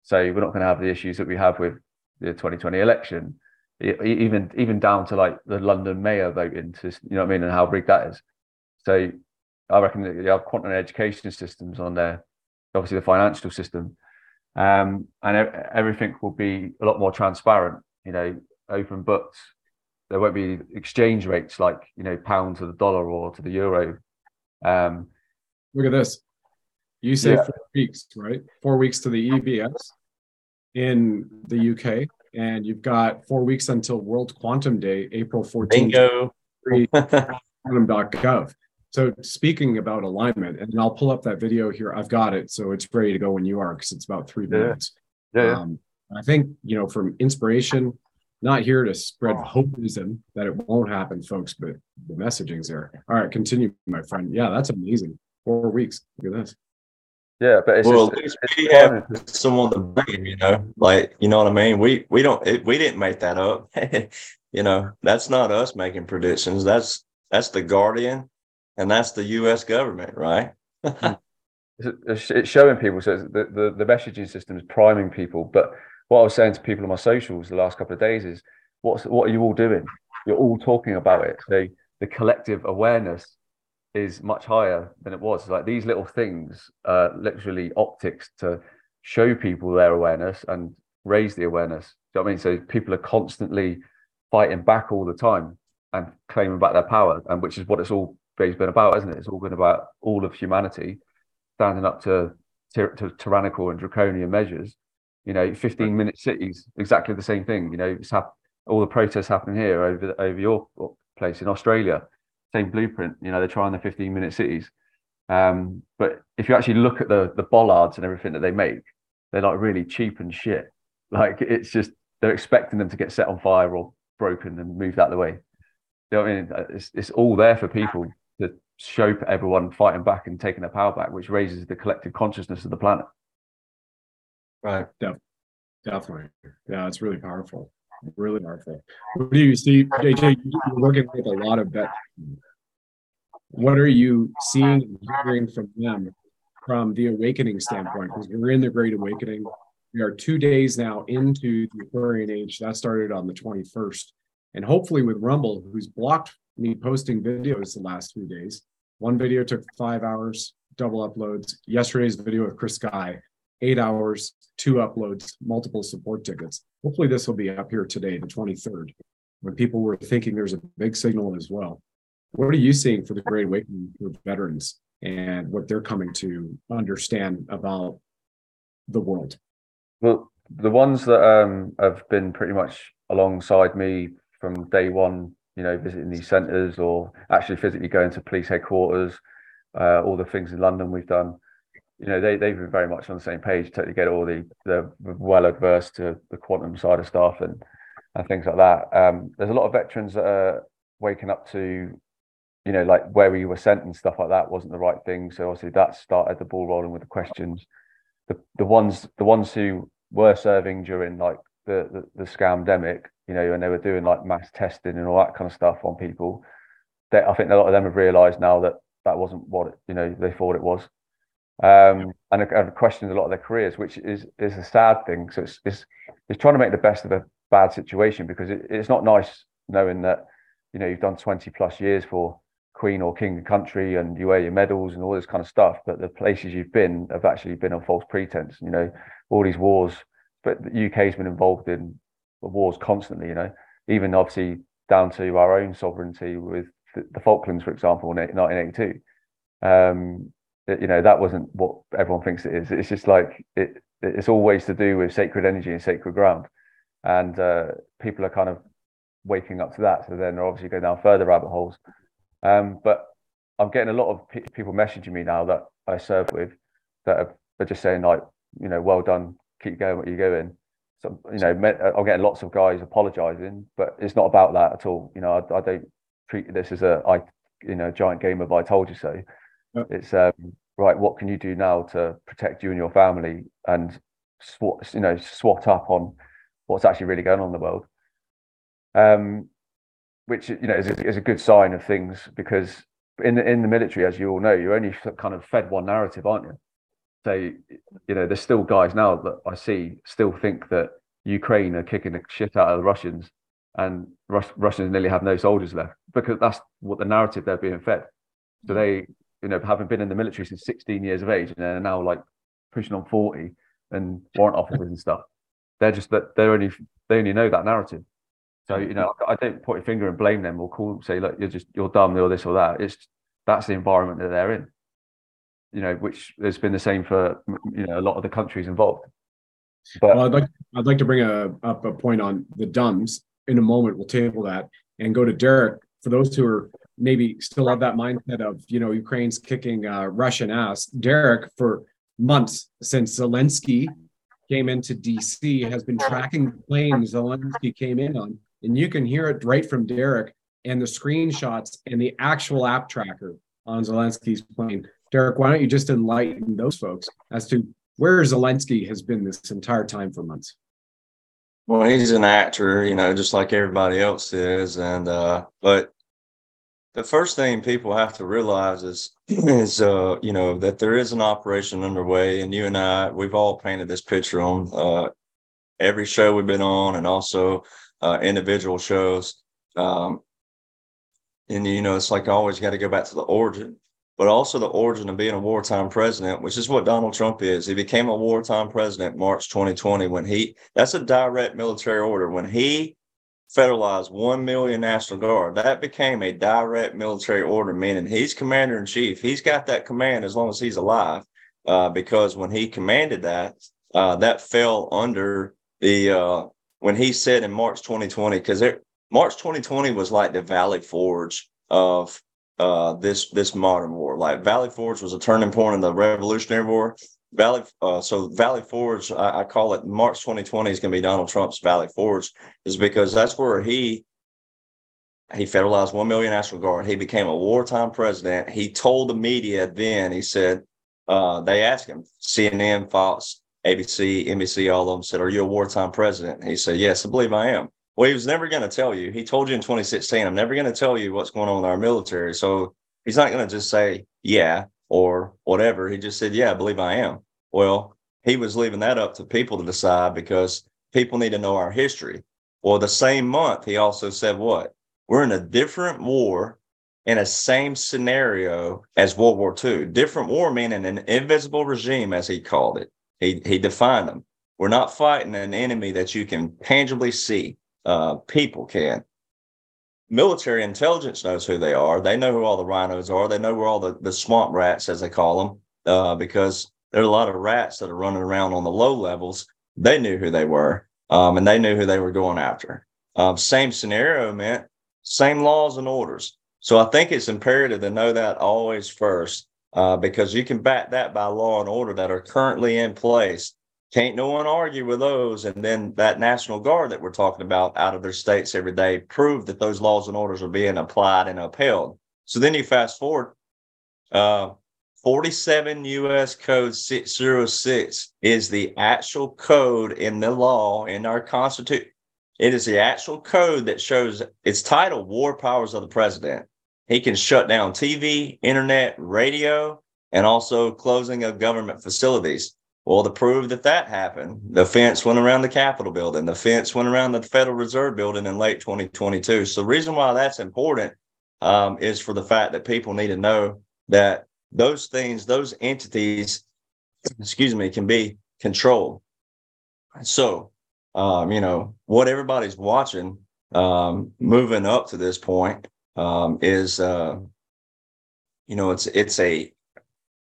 Speaker 2: So we're not going to have the issues that we have with the 2020 election, even even down to like the London mayor voting to you know what I mean and how big that is. So I reckon that you have quantum education systems on there, obviously the financial system, um, and everything will be a lot more transparent. You know, open books. There won't be exchange rates like you know pound to the dollar or to the euro. Um,
Speaker 1: Look at this. You say yeah. four weeks, right? Four weeks to the EBS in the UK, and you've got four weeks until World Quantum Day, April 14th.
Speaker 3: Bingo.
Speaker 1: quantum.gov. So speaking about alignment, and I'll pull up that video here. I've got it, so it's ready to go when you are, because it's about three minutes.
Speaker 2: Yeah. yeah. Um,
Speaker 1: I think you know from inspiration, not here to spread oh. hopeism that it won't happen, folks, but the messaging's there. All right, continue, my friend. Yeah, that's amazing. Four weeks. Look at this.
Speaker 2: Yeah, but it's
Speaker 3: well,
Speaker 2: just,
Speaker 3: at least we have someone to blame, you know, like you know what I mean. We we don't it, we didn't make that up. you know, that's not us making predictions. That's that's the Guardian and that's the U.S. government, right?
Speaker 2: it's showing people. So the, the the messaging system is priming people. But what I was saying to people on my socials the last couple of days is, what's what are you all doing? You're all talking about it. So the collective awareness is much higher than it was. Like these little things, uh, literally optics to show people their awareness and raise the awareness. Do you know I mean? So people are constantly fighting back all the time and claiming back their power, and which is what it's all been about, isn't it? It's all been about all of humanity standing up to, to, to tyrannical and draconian measures. You know, 15 minute cities, exactly the same thing. You know, it's hap- all the protests happening here over over your place in Australia, same blueprint. You know, they're trying the 15 minute cities. Um, but if you actually look at the the bollards and everything that they make, they're like really cheap and shit. Like it's just they're expecting them to get set on fire or broken and moved out of the way. You know I mean? It's, it's all there for people to show everyone fighting back and taking their power back, which raises the collective consciousness of the planet.
Speaker 1: Right. Yeah. Definitely. Yeah, it's really powerful. Really powerful. What do you see, AJ? You're working with a lot of vets. What are you seeing and hearing from them from the awakening standpoint? Because we're in the Great Awakening. We are two days now into the Aquarian Age. That started on the 21st. And hopefully, with Rumble, who's blocked me posting videos the last three days. One video took five hours, double uploads. Yesterday's video with Chris Guy, eight hours, two uploads, multiple support tickets. Hopefully, this will be up here today, the 23rd, when people were thinking there's a big signal as well. What are you seeing for the Great Awakening for veterans and what they're coming to understand about the world?
Speaker 2: Well, the ones that um, have been pretty much alongside me from day one you know, visiting these centres or actually physically going to police headquarters, uh, all the things in London we've done. You know, they they've been very much on the same page. Totally get all the the well adverse to the quantum side of stuff and and things like that. Um, there's a lot of veterans that are waking up to, you know, like where we were sent and stuff like that wasn't the right thing. So obviously that started the ball rolling with the questions. The the ones the ones who were serving during like the the, the scamdemic you know, and they were doing like mass testing and all that kind of stuff on people. That I think a lot of them have realised now that that wasn't what you know they thought it was, um, and have questioned a lot of their careers, which is is a sad thing. So it's it's, it's trying to make the best of a bad situation because it, it's not nice knowing that you know you've done 20 plus years for queen or king of country and you wear your medals and all this kind of stuff but the places you've been have actually been on false pretense you know all these wars but the uk's been involved in wars constantly, you know, even obviously down to our own sovereignty with the, the Falklands, for example, in 1982. Um, you know, that wasn't what everyone thinks it is. It's just like it, it's always to do with sacred energy and sacred ground. And uh, people are kind of waking up to that. So then they're obviously going down further rabbit holes. Um, but I'm getting a lot of people messaging me now that I serve with that are, are just saying like, you know, well done keep going what you're going. So you know, I'm getting lots of guys apologising, but it's not about that at all. You know, I, I don't treat this as a I you know giant game of I told you so. Yep. It's um, right. What can you do now to protect you and your family and swat you know swat up on what's actually really going on in the world. Um, which you know is a, is a good sign of things because in the, in the military, as you all know, you're only kind of fed one narrative, aren't you? So you know, there's still guys now that I see still think that Ukraine are kicking the shit out of the Russians, and Rus- Russians nearly have no soldiers left because that's what the narrative they're being fed. So they, you know, having been in the military since 16 years of age, and they're now like pushing on 40 and warrant officers and stuff. They're just that they're only they only know that narrative. So you know, I don't point a finger and blame them or call say, look, you're just you're dumb or this or that. It's that's the environment that they're in. You know, which has been the same for you know a lot of the countries involved.
Speaker 1: But well, I'd like I'd like to bring a, up a point on the dumbs in a moment. We'll table that and go to Derek for those who are maybe still have that mindset of you know Ukraine's kicking uh, Russian ass. Derek for months since Zelensky came into DC has been tracking the plane Zelensky came in on, and you can hear it right from Derek and the screenshots and the actual app tracker on Zelensky's plane. Derek, why don't you just enlighten those folks as to where Zelensky has been this entire time for months?
Speaker 3: Well, he's an actor, you know, just like everybody else is, and uh, but the first thing people have to realize is is uh, you know that there is an operation underway, and you and I we've all painted this picture on uh, every show we've been on, and also uh, individual shows. Um, and you know, it's like always got to go back to the origin, but also the origin of being a wartime president, which is what Donald Trump is. He became a wartime president March 2020 when he that's a direct military order when he federalized 1 million National Guard. That became a direct military order, meaning he's commander in chief. He's got that command as long as he's alive, uh, because when he commanded that, uh, that fell under the, uh, when he said in March 2020, because March 2020 was like the Valley Forge of uh, this this modern war. Like Valley Forge was a turning point in the Revolutionary War. Valley, uh, so Valley Forge, I, I, call it March 2020 is going to be Donald Trump's Valley Forge, is because that's where he he federalized one million National Guard. He became a wartime president. He told the media then, he said, uh, they asked him, CNN, Fox, ABC, NBC, all of them said, Are you a wartime president? He said, Yes, I believe I am. Well, he was never going to tell you. He told you in 2016, I'm never going to tell you what's going on in our military. So he's not going to just say, Yeah, or whatever. He just said, Yeah, I believe I am. Well, he was leaving that up to people to decide because people need to know our history. Well, the same month, he also said, What? We're in a different war in a same scenario as World War II. Different war meaning an invisible regime, as he called it. He, he defined them. We're not fighting an enemy that you can tangibly see. Uh, people can military intelligence knows who they are. They know who all the RINOs are. They know where all the, the swamp rats, as they call them, uh, because there are a lot of rats that are running around on the low levels. They knew who they were, um, and they knew who they were going after. Um, same scenario meant same laws and orders. So I think it's imperative to know that always first, uh, because you can back that by law and order that are currently in place can't no one argue with those. And then that National Guard that we're talking about out of their states every day prove that those laws and orders are being applied and upheld. So then you fast forward, uh, 47 US Code 606 is the actual code in the law in our Constitution. It is the actual code that shows its title War Powers of the President. He can shut down TV, internet, radio, and also closing of government facilities. Well, to prove that that happened, the fence went around the Capitol building. The fence went around the Federal Reserve building in late 2022. So the reason why that's important um, is for the fact that people need to know that those things, those entities, excuse me, can be controlled. So, um, you know, what everybody's watching um, moving up to this point um, is, uh, you know, it's it's a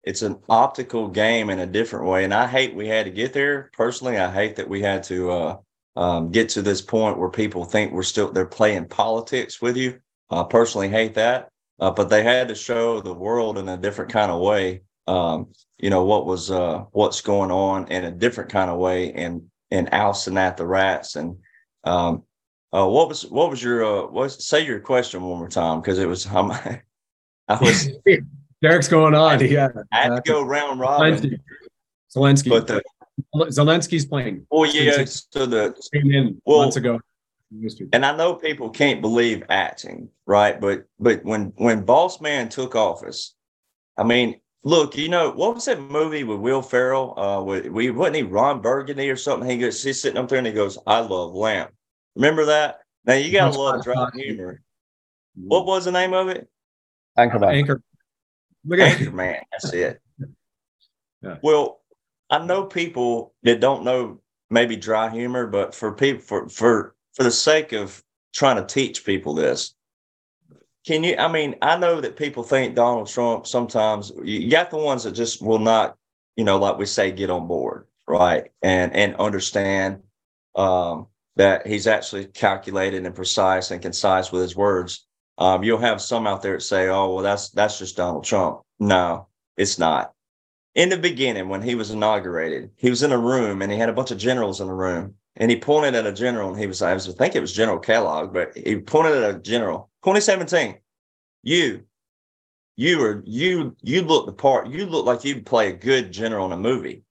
Speaker 3: it's an optical game in a different way. And I hate we had to get there. Personally, I hate that we had to uh, um, get to this point where people think we're still they're playing politics with you. I personally hate that, uh, but they had to show the world in a different kind of way um, you know, what was uh, what's going on in a different kind of way, and and ousting at the rats. And um, uh, what was what was your uh, what say your question one more time because it was I was
Speaker 1: Derek's going on. Yeah,
Speaker 3: I had to go round robin.
Speaker 1: Zelensky.
Speaker 3: But the
Speaker 1: Zelensky's playing.
Speaker 3: Oh yeah, so the
Speaker 1: came in well, months ago.
Speaker 3: And I know people can't believe acting, right? But but when when Boss Man took office, I mean, look, you know what was that movie with Will Ferrell? Uh, with, we wasn't he Ron Burgundy or something? He goes, he's sitting up there and he goes, "I love lamb." Remember that? Now you got a lot of dry humor. What was the name of it?
Speaker 2: Anchorman.
Speaker 1: Anchor.
Speaker 3: Look at Anchorman. That's it. Yeah. Well, I know people that don't know maybe dry humor, but for people for for for the sake of trying to teach people this, can you? I mean, I know that people think Donald Trump sometimes. You got the ones that just will not, you know, like we say, get on board, right, and and understand um, that he's actually calculated and precise and concise with his words. Um, you'll have some out there that say, "Oh, well, that's that's just Donald Trump." No, it's not in the beginning when he was inaugurated, he was in a room and he had a bunch of generals in the room. And he pointed at a general and he was, I, was, I think it was General Kellogg, but he pointed at a general. 2017, you, you were, you, you look the part, you look like you'd play a good general in a movie.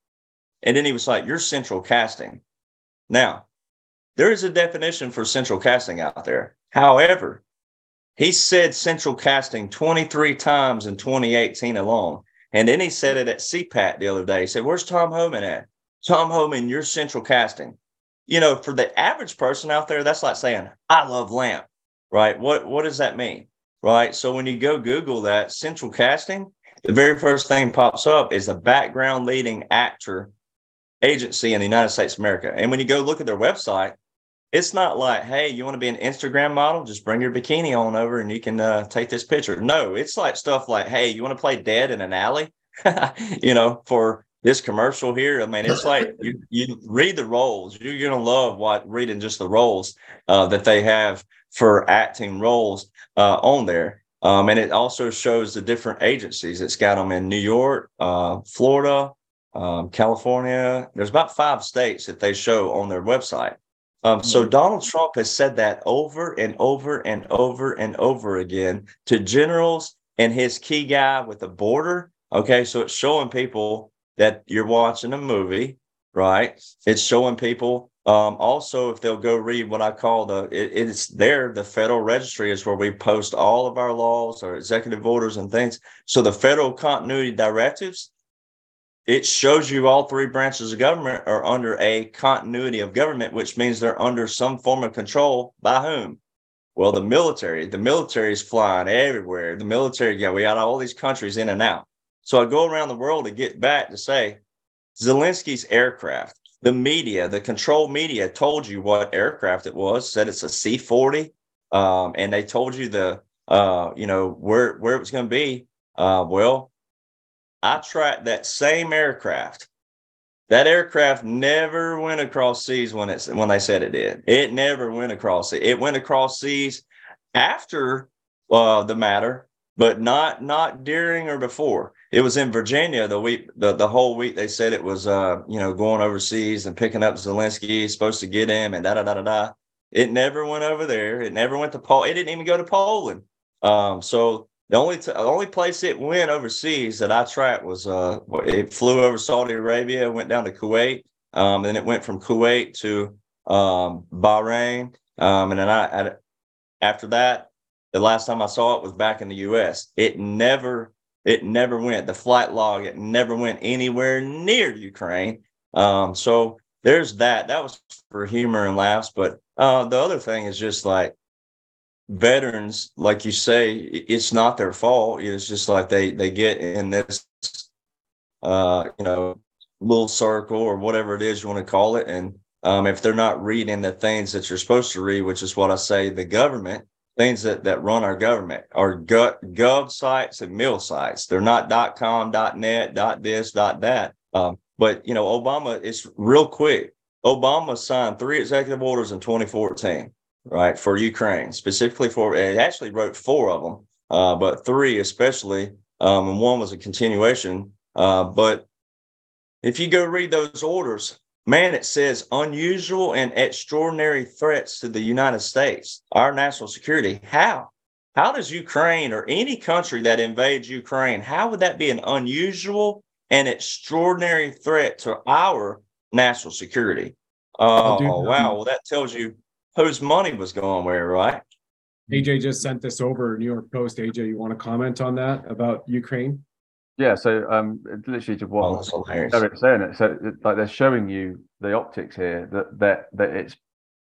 Speaker 3: And then he was like, You're central casting. Now, there is a definition for central casting out there. However, he said central casting 23 times in 2018 alone. And then he said it at CPAC the other day. He said, Where's Tom Homan at? Tom Homan, you're central casting. You know, for the average person out there, that's like saying, I love lamp, right? What what does that mean? Right. So when you go Google that central casting, the very first thing pops up is a background leading actor agency in the United States of America. And when you go look at their website, it's not like, hey, you want to be an Instagram model? Just bring your bikini on over and you can uh, take this picture. No, it's like stuff like, hey, you want to play dead in an alley? you know, for this commercial here. I mean, it's like you, you read the roles. You're going to love what reading just the roles uh, that they have for acting roles uh, on there. Um, and it also shows the different agencies. It's got them in New York, uh, Florida, um, California. There's about five states that they show on their website. Um, so mm-hmm. Donald Trump has said that over and over and over and over again to generals and his key guy with the border. Okay, so it's showing people that you're watching a movie, right? It's showing people um, also if they'll go read what I call the it, it's there. The federal registry is where we post all of our laws, our executive orders, and things. So the federal continuity directives it shows you all three branches of government are under a continuity of government, which means they're under some form of control by whom? Well, the military. The military is flying everywhere. The military, yeah, we got all these countries in and out. So I go around the world to get back to say Zelensky's aircraft, the media, the control media told you what aircraft it was, said it's a C 40. Um, and they told you the, uh, you know, where, where it was going to be. Uh, well, I tracked that same aircraft. That aircraft never went across seas when it's when they said it did. It never went across it. It went across seas after uh, the matter, but not not during or before. It was in Virginia the week the, the whole week they said it was uh you know going overseas and picking up Zelensky, supposed to get him and da da da da da. It never went over there. It never went to Paul. It didn't even go to Poland. Um, so the only t- only place it went overseas that I tracked was uh it flew over Saudi Arabia, went down to Kuwait, um, then it went from Kuwait to um, Bahrain, um, and then I, I after that, the last time I saw it was back in the U.S. It never it never went the flight log. It never went anywhere near Ukraine. Um, so there's that. That was for humor and laughs, but uh, the other thing is just like veterans, like you say, it's not their fault. It's just like they they get in this, uh, you know, little circle or whatever it is you want to call it, and um, if they're not reading the things that you're supposed to read, which is what I say, the government things that that run our government are gov, gov sites and mill sites. They're not dot .com, dot .net, dot .this, dot .that. Um, but you know, Obama, it's real quick. Obama signed three executive orders in 2014 right, for Ukraine, specifically for it actually wrote four of them, uh, but three especially, um, and one was a continuation Uh, but if you go read those orders, man, it says unusual and extraordinary threats to the United States, our national security. How? How does Ukraine or any country that invades Ukraine, how would that be an unusual and extraordinary threat to our national security? Oh, oh wow. Well, that tells you whose money was going where, right?
Speaker 1: AJ just sent this over New York Post. AJ, you want to comment on that about Ukraine?
Speaker 2: Yeah, so um, literally just what oh, Derek's saying it. So like they're showing you the optics here that that that it's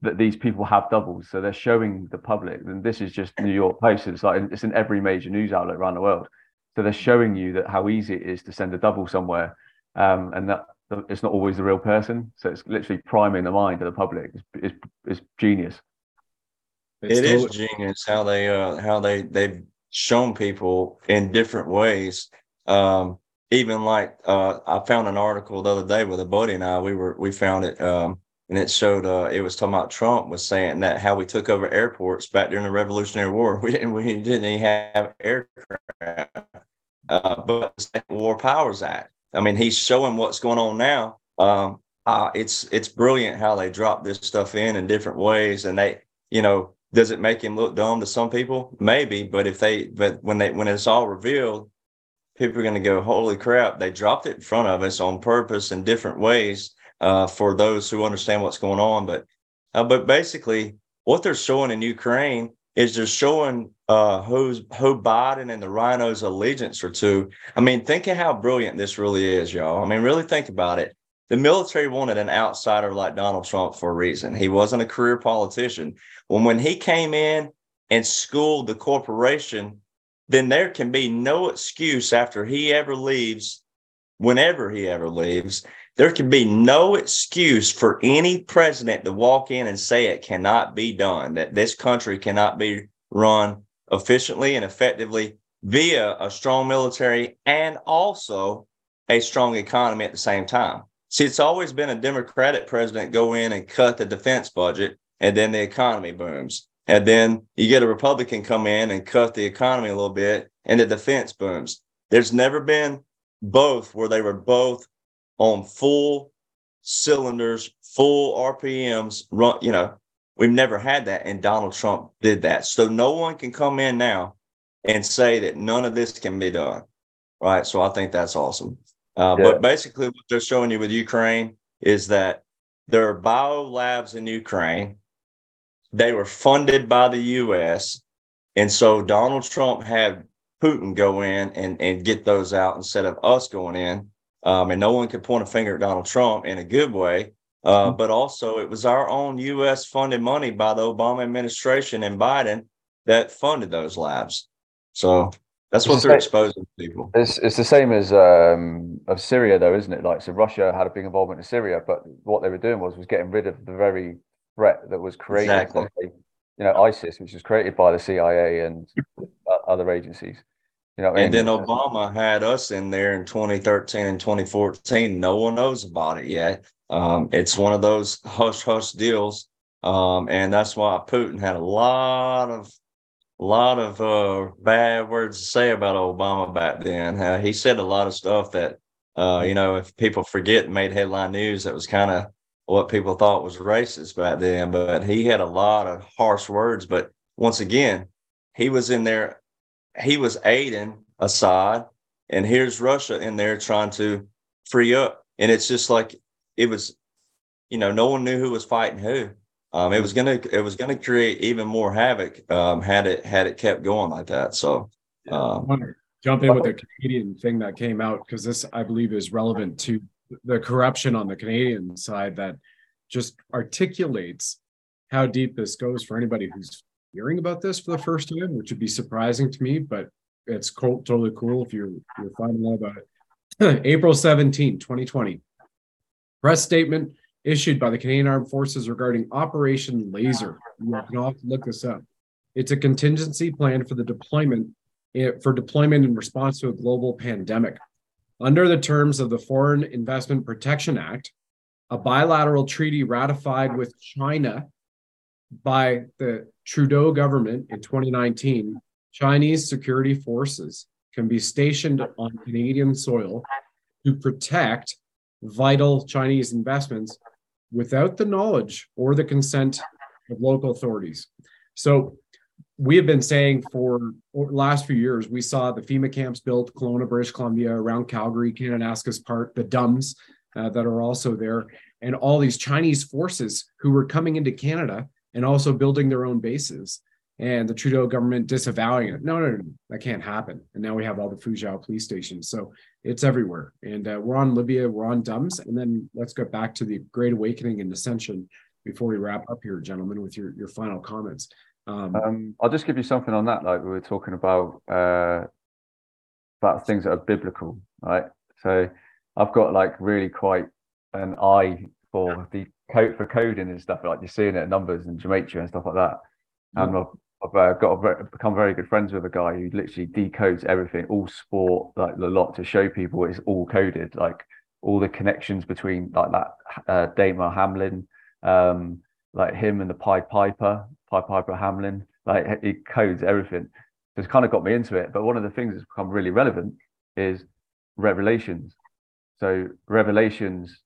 Speaker 2: that these people have doubles. So they're showing the public, and this is just New York Post. It's like it's in every major news outlet around the world. So they're showing you that how easy it is to send a double somewhere, um, and that it's not always the real person. So it's literally priming the mind of the public. It's, it's, it's genius.
Speaker 3: It's it totally- is genius how they uh how they they've shown people in different ways. Um, even like uh, I found an article the other day with a buddy and I. We were we found it. Um, and it showed uh, it was talking about Trump was saying that how we took over airports back during the Revolutionary War. We didn't we didn't even have aircraft, uh, but the War Powers Act. I mean, he's showing what's going on now. Um, uh, it's it's brilliant how they drop this stuff in in different ways, and they, you know, does it make him look dumb to some people? Maybe, but if they, but when they when it's all revealed, people are going to go, "Holy crap!" They dropped it in front of us on purpose in different ways uh, for those who understand what's going on. But uh, but basically, what they're showing in Ukraine is they're showing uh, who's who Biden and the RINOs' allegiance are to. I mean, think of how brilliant this really is, y'all. I mean, really think about it. The military wanted an outsider like Donald Trump for a reason. He wasn't a career politician. When when he came in and schooled the corporation, then there can be no excuse after he ever leaves, whenever he ever leaves, there can be no excuse for any president to walk in and say it cannot be done, that this country cannot be run efficiently and effectively via a strong military and also a strong economy at the same time. See, it's always been a Democratic president go in and cut the defense budget, and then the economy booms. And then you get a Republican come in and cut the economy a little bit, and the defense booms. There's never been both where they were both on full cylinders, full RPMs, run, you know, we've never had that. And Donald Trump did that. So no one can come in now and say that none of this can be done. Right. So I think that's awesome. Uh, yeah. But basically, what they're showing you with Ukraine is that there are bio labs in Ukraine. They were funded by the US. And so Donald Trump had Putin go in and, and get those out instead of us going in. Um, and no one could point a finger at Donald Trump in a good way. Uh, mm-hmm. but also, it was our own U.S. funded money by the Obama administration and Biden that funded those labs. So that's what they're exposing people.
Speaker 2: It's it's the same as um, of Syria, though, isn't it? Like, so Russia had a big involvement in Syria, but what they were doing was was getting rid of the very threat that was created exactly. you know, ISIS, which was created by the CIA and other agencies.
Speaker 3: You know, and then Obama had us in there in 2013 and 2014. No one knows about it yet. Um, it's one of those hush hush deals, um, and that's why Putin had a lot of lot of uh, bad words to say about Obama back then. Uh, he said a lot of stuff that uh, you know, if people forget, made headline news. That was kind of what people thought was racist back then. But he had a lot of harsh words. But once again, he was in there he was aiding Assad, and here's Russia in there trying to free up. And it's just like it was, you know, no one knew who was fighting who. Um, it was gonna it was gonna create even more havoc um, had it had it kept going like that. So um,
Speaker 1: jump in with the Canadian thing that came out because this I believe is relevant to the corruption on the Canadian side that just articulates how deep this goes for anybody who's hearing about this for the first time, which would be surprising to me, but it's cool, totally cool if you're you're finding out about it. April 17, 2020. Press statement issued by the Canadian Armed Forces regarding Operation Laser. You can all look this up. It's a contingency plan for the deployment eh, for deployment in response to a global pandemic. Under the terms of the Foreign Investment Protection Act, a bilateral treaty ratified with China by the Trudeau government in 2019, Chinese security forces can be stationed on Canadian soil to protect vital Chinese investments without the knowledge or the consent of local authorities. So we have been saying for last few years, we saw the FEMA camps built, Kelowna, British Columbia, around Calgary, Kananaskis Park, the DUMBs uh, that are also there, and all these Chinese forces who were coming into Canada and also building their own bases. And the Trudeau government disavowing it. No, no, no, that can't happen. And now we have all the Fuzhou police stations. So it's everywhere. And uh, we're on Libya, we're on DUMBs. And then let's get back to the Great Awakening and Ascension before we wrap up here, gentlemen, with your, your final comments.
Speaker 2: Um, um, I'll just give you something on that. Like we were talking about, uh, about things that are biblical, right? So I've got like really quite an eye for the code for coding and stuff like you're seeing it at numbers and gematria and stuff like that. And I've, I've uh, got a, become very good friends with a guy who literally decodes everything, all sport, like the lot to show people it's all coded, like all the connections between like that uh, Damar Hamlin, um, like him and the Pied Piper, Pied Piper Hamlin, like he codes everything. So it's kind of got me into it. But one of the things that's become really relevant is revelations. So Revelations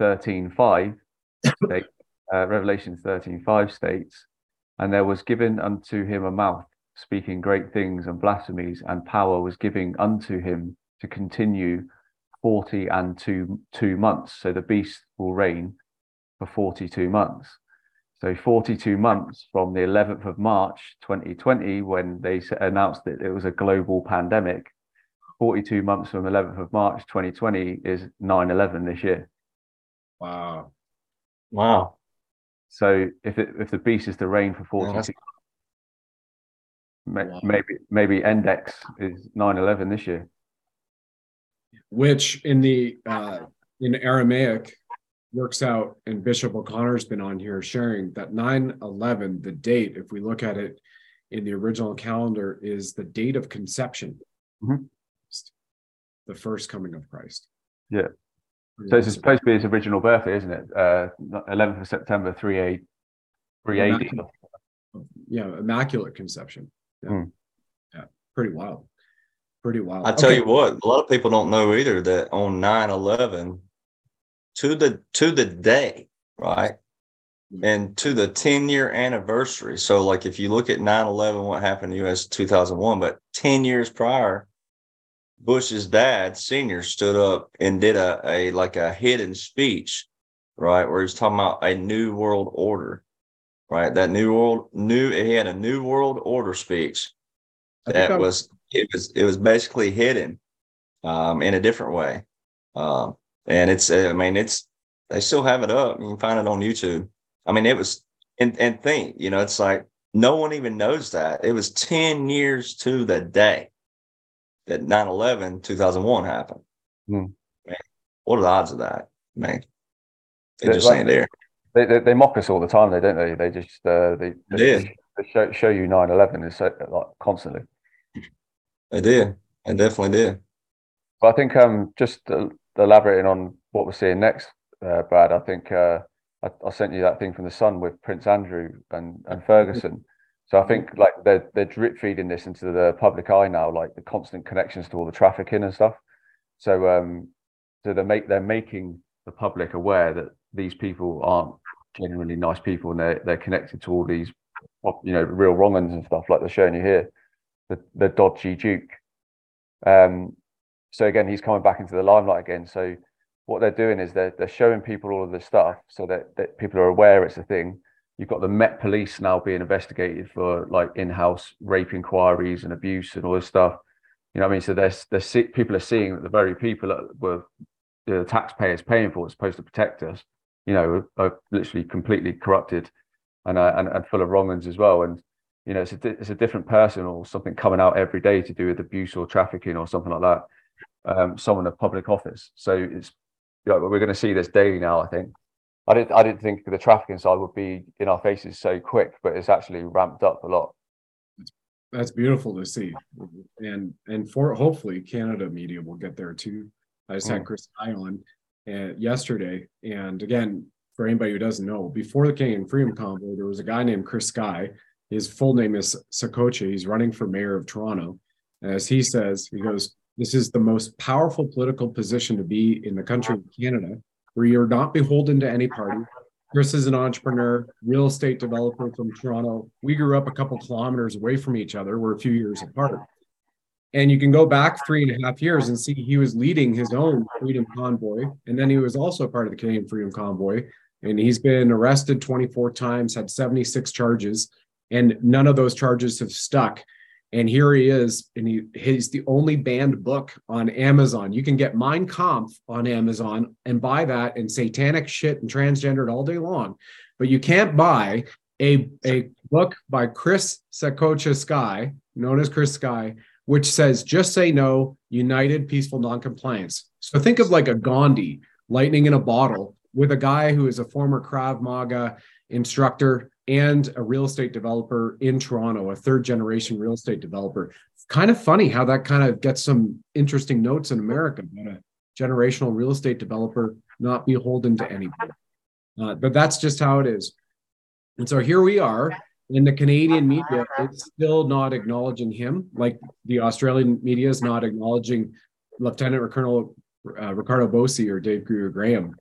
Speaker 2: 13.5 state, uh, Revelations 13.5 states, and there was given unto him a mouth speaking great things and blasphemies, and power was given unto him to continue 40 and two, two months. So the beast will reign for 42 months. So 42 months from the 11th of March 2020, when they announced that it was a global pandemic, 42 months from 11th of March 2020 is 9/11 this year.
Speaker 1: Wow.
Speaker 3: Wow.
Speaker 2: So if it, if the beast is to reign for 42 wow. maybe maybe index is 9/11 this year.
Speaker 1: Which in the uh, in Aramaic works out, and Bishop O'Connor's been on here sharing that 9/11, the date, if we look at it in the original calendar, is the date of conception. Mm-hmm the first coming of Christ.
Speaker 2: Yeah. So it's supposed to be his original birthday, isn't it? Uh, 11th of September, 380.
Speaker 1: Immaculate, yeah, immaculate conception. Yeah. Mm. yeah, pretty wild. Pretty wild.
Speaker 3: I tell okay. you what, a lot of people don't know either that on 9 11, to the to the day, right? Hmm. And to the 10 year anniversary. So, like, if you look at 9 11, what happened in the US 2001, but 10 years prior, Bush's dad, senior, stood up and did a, a like a hidden speech, right, where he was talking about a new world order, right? That new world, new he had a new world order speech that was it was it was basically hidden um, in a different way, um, and it's I mean it's they still have it up. You can find it on YouTube. I mean it was and and think you know it's like no one even knows that it was ten years to the day that 9 11 2001 happened. Hmm. Man, what are the odds of that? Man, they just like, ain't there.
Speaker 2: They, they, they, mock us all the time, they don't they? They just uh, they, they, did. They show, show you 9 11 is so, like constantly.
Speaker 3: They did. They definitely did.
Speaker 2: But I think um, just elaborating on what we're seeing next, uh, Brad, I think uh, I, I, sent you that thing from the Sun with Prince Andrew and, and Ferguson. So I think like they're they're drip feeding this into the public eye now, like the constant connections to all the trafficking and stuff. So um, so they make they're making the public aware that these people aren't genuinely nice people and they're they're connected to all these you know real wrong uns and stuff like they're showing you here, the the dodgy Duke. Um, so again, he's coming back into the limelight again. So what they're doing is they're they're showing people all of this stuff so that, that people are aware it's a thing You've got the Met Police now being investigated for like in-house rape inquiries and abuse and all this stuff. You know I mean? So there's there's people are seeing that the very people that were the taxpayers paying for it's supposed to protect us, you know, are, literally completely corrupted and, uh, and and full of wrong ones as well. And you know, it's a it's a different person or something coming out every day to do with abuse or trafficking or something like that. Um, someone of public office. So it's you know, we're going to see this daily now. I think. I didn't I didn't think the trafficking side would be in our faces so quick, but it's actually ramped up a lot.
Speaker 1: That's beautiful to see, and and for hopefully Canada media will get there too. I just mm. had Chris Island uh, yesterday, and again, for anybody who doesn't know, before the King and Freedom Convoy, there was a guy named Chris Sky. His full name is Saccoccia. He's running for mayor of Toronto. As he says, he goes, This is the most powerful political position to be in the country of Canada, where you're not beholden to any party. Chris is an entrepreneur, real estate developer from Toronto. We grew up a couple kilometers away from each other. We're a few years apart. And you can go back three and a half years and see he was leading his own freedom convoy. And then he was also part of the Canadian Freedom Convoy. And he's been arrested 24 times, had 76 charges, and none of those charges have stuck. And here he is, and he, he's the only banned book on Amazon. You can get Mein Kampf on Amazon and buy that and satanic shit and transgendered all day long, but you can't buy a, a book by Chris Saccoccia Sky, known as Chris Sky, which says just say no, united, peaceful noncompliance. So think of like a Gandhi, lightning in a bottle, with a guy who is a former Krav Maga instructor and a real estate developer in Toronto, a third generation real estate developer. Kind of funny how that kind of gets some interesting notes in America about a generational real estate developer not beholden to anybody. Uh, but that's just how it is. And so here we are in the Canadian media, it's still not acknowledging him, like the Australian media is not acknowledging Lieutenant Colonel uh, Ricardo Bosi or Dave Gruyer Graham.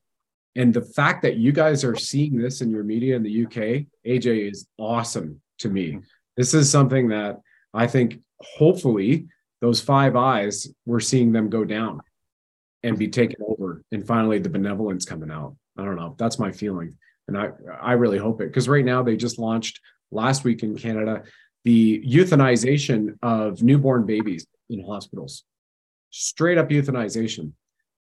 Speaker 1: And the fact that you guys are seeing this in your media in the UK, AJ, is awesome to me. Mm-hmm. This is something that I think hopefully those five eyes, we're seeing them go down and be taken over. And finally, the benevolence coming out. I don't know. That's my feeling. And I, I really hope it because right now they just launched last week in Canada the euthanization of newborn babies in hospitals. Straight up euthanization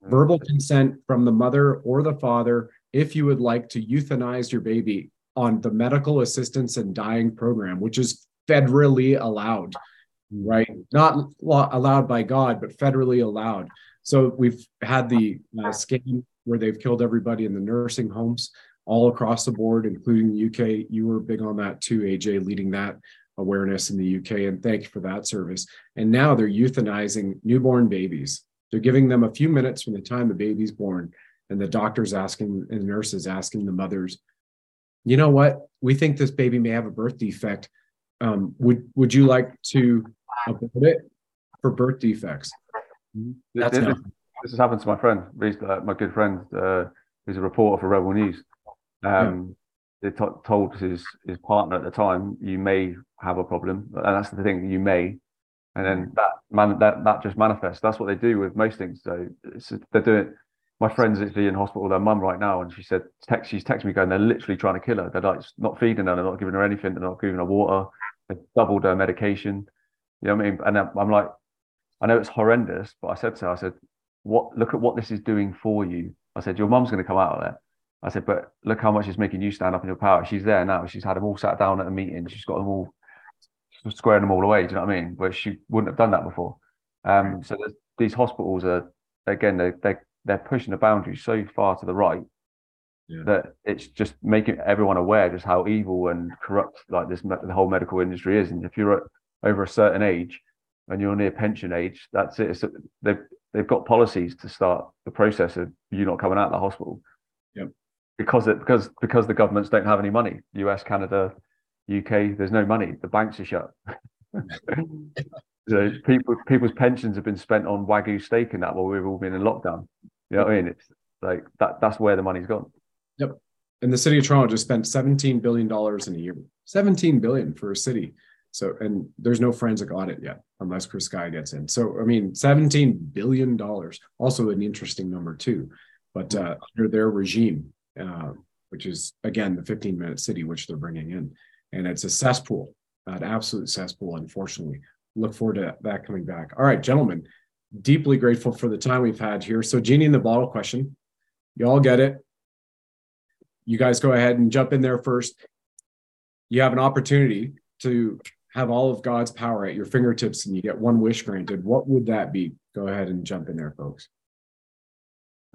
Speaker 1: verbal consent from the mother or the father if you would like to euthanize your baby on the medical assistance and dying program, which is federally allowed, right? Not allowed by God, but federally allowed. So we've had the uh, scam where they've killed everybody in the nursing homes all across the board, including the UK. You were big on that too, AJ, leading that awareness in the UK. And thank you for that service. And now they're euthanizing newborn babies they're giving them a few minutes from the time the baby's born, and the doctor's asking and the nurses asking the mothers, you know what? We think this baby may have a birth defect. Um, would would you like to abort it for birth defects?
Speaker 2: That's this, this, has happened to my friend, uh, my good friend, uh, who's a reporter for Rebel News. Um, yeah. They t- told his his partner at the time, "You may have a problem," and that's the thing. You may, and then mm. that man that that just manifests. That's what they do with most things. So they're doing. My friend's actually in hospital with her mum right now, and she said text. She's texting me going, they're literally trying to kill her. They're like not feeding her, they're not giving her anything, they're not giving her water. They've doubled her medication. You know what I mean? And I'm like, I know it's horrendous, but I said to her, I said, what? Look at what this is doing for you. I said, your mum's going to come out of there. I said, but look how much it's making you stand up in your power. She's there now. She's had them all sat down at a meeting. She's got them all squaring them all away. Do you know what I mean? Where she wouldn't have done that before. Um, so these hospitals are again they they they're pushing the boundaries so far to the right yeah. that it's just making everyone aware just how evil and corrupt like this the whole medical industry is. And if you're at, over a certain age and you're near pension age, that's it. It's, they've they've got policies to start the process of you not coming out of the hospital.
Speaker 1: Yeah.
Speaker 2: Because it because because the governments don't have any money. US, Canada, UK, there's no money. The banks are shut. so people people's pensions have been spent on wagyu steak and that while we've all been in lockdown. You know what I mean? It's like that. That's where the money's gone.
Speaker 1: Yep. And the city of Toronto just spent 17 billion dollars in a year. 17 billion for a city. So and there's no forensic audit yet unless Chris Sky gets in. So I mean, 17 billion dollars. Also an interesting number too. But uh, under their regime, uh, which is again the 15 minute city which they're bringing in and it's a cesspool, an absolute cesspool, unfortunately. Look forward to that coming back. All right, gentlemen, deeply grateful for the time we've had here. So, Genie in the bottle question, you all get it. You guys go ahead and jump in there first. You have an opportunity to have all of God's power at your fingertips and you get one wish granted. What would that be? Go ahead and jump in there, folks.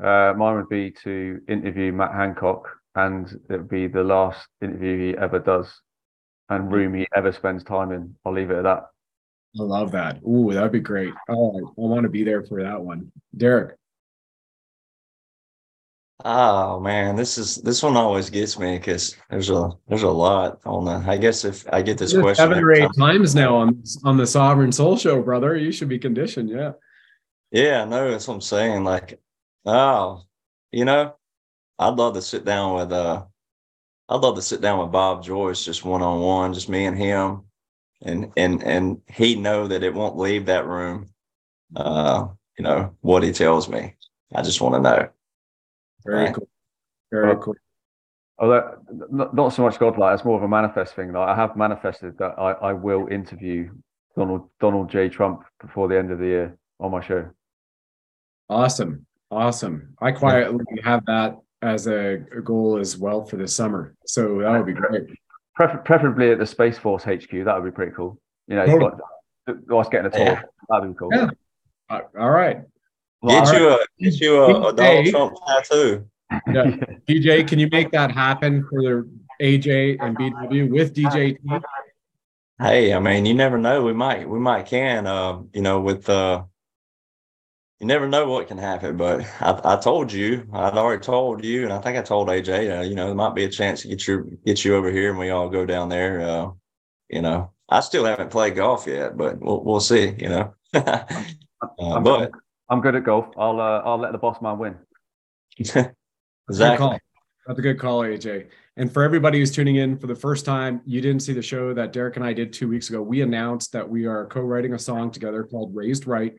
Speaker 2: Uh, mine would be to interview Matt Hancock, and it would be the last interview he ever does and room he ever spends time in. I'll leave it at that.
Speaker 1: I love that. Ooh, that'd be great. Oh, I want to be there for that one. Derek.
Speaker 3: Oh man, this is this one always gets me because there's a there's a lot on that. I guess if I get this question
Speaker 1: seven or eight times now on on the Sovereign Soul Show, brother, you should be conditioned. Yeah.
Speaker 3: Yeah, no, that's what I'm saying. Like, oh, you know, I'd love to sit down with uh I'd love to sit down with Bob Joyce just one on one, just me and him. And and and he know that it won't leave that room. Uh, you know, what he tells me. I just want to know.
Speaker 1: Very
Speaker 3: Right.
Speaker 1: cool. Very cool.
Speaker 2: Although not, not so much godlike, it's more of a manifest thing. Like I have manifested that I, I will interview Donald Donald J. Trump before the end of the year on my show.
Speaker 1: Awesome. Awesome. I quietly have that as a, a goal as well for this summer. So that would be great.
Speaker 2: Prefer- preferably at the Space Force HQ. That would be pretty cool. You know,
Speaker 1: Totally.
Speaker 2: us getting a tour.
Speaker 3: Yeah.
Speaker 2: That'd be cool.
Speaker 1: Yeah. Uh, all right.
Speaker 3: Get
Speaker 1: All
Speaker 3: you a get you a, a Donald Trump tattoo.
Speaker 1: Yeah. DJ, can you make that happen for the AJ and BW with DJ?
Speaker 3: Hey, I mean, you never know. We might we might can uh, you know, with uh you never know what can happen, but I, I told you, I'd already told you, and I think I told AJ, uh, you know, there might be a chance to get you get you over here and we all go down there. Uh, you know, I still haven't played golf yet, but we'll we'll see. You know, uh,
Speaker 2: I'm,
Speaker 3: but
Speaker 2: I'm good at golf. I'll uh, I'll let the boss man win.
Speaker 1: Good
Speaker 3: exactly.
Speaker 1: That's a good call, AJ. And for everybody who's tuning in for the first time, you didn't see the show that Derek and I did two weeks ago. We announced that we are co-writing a song together called Raised Right.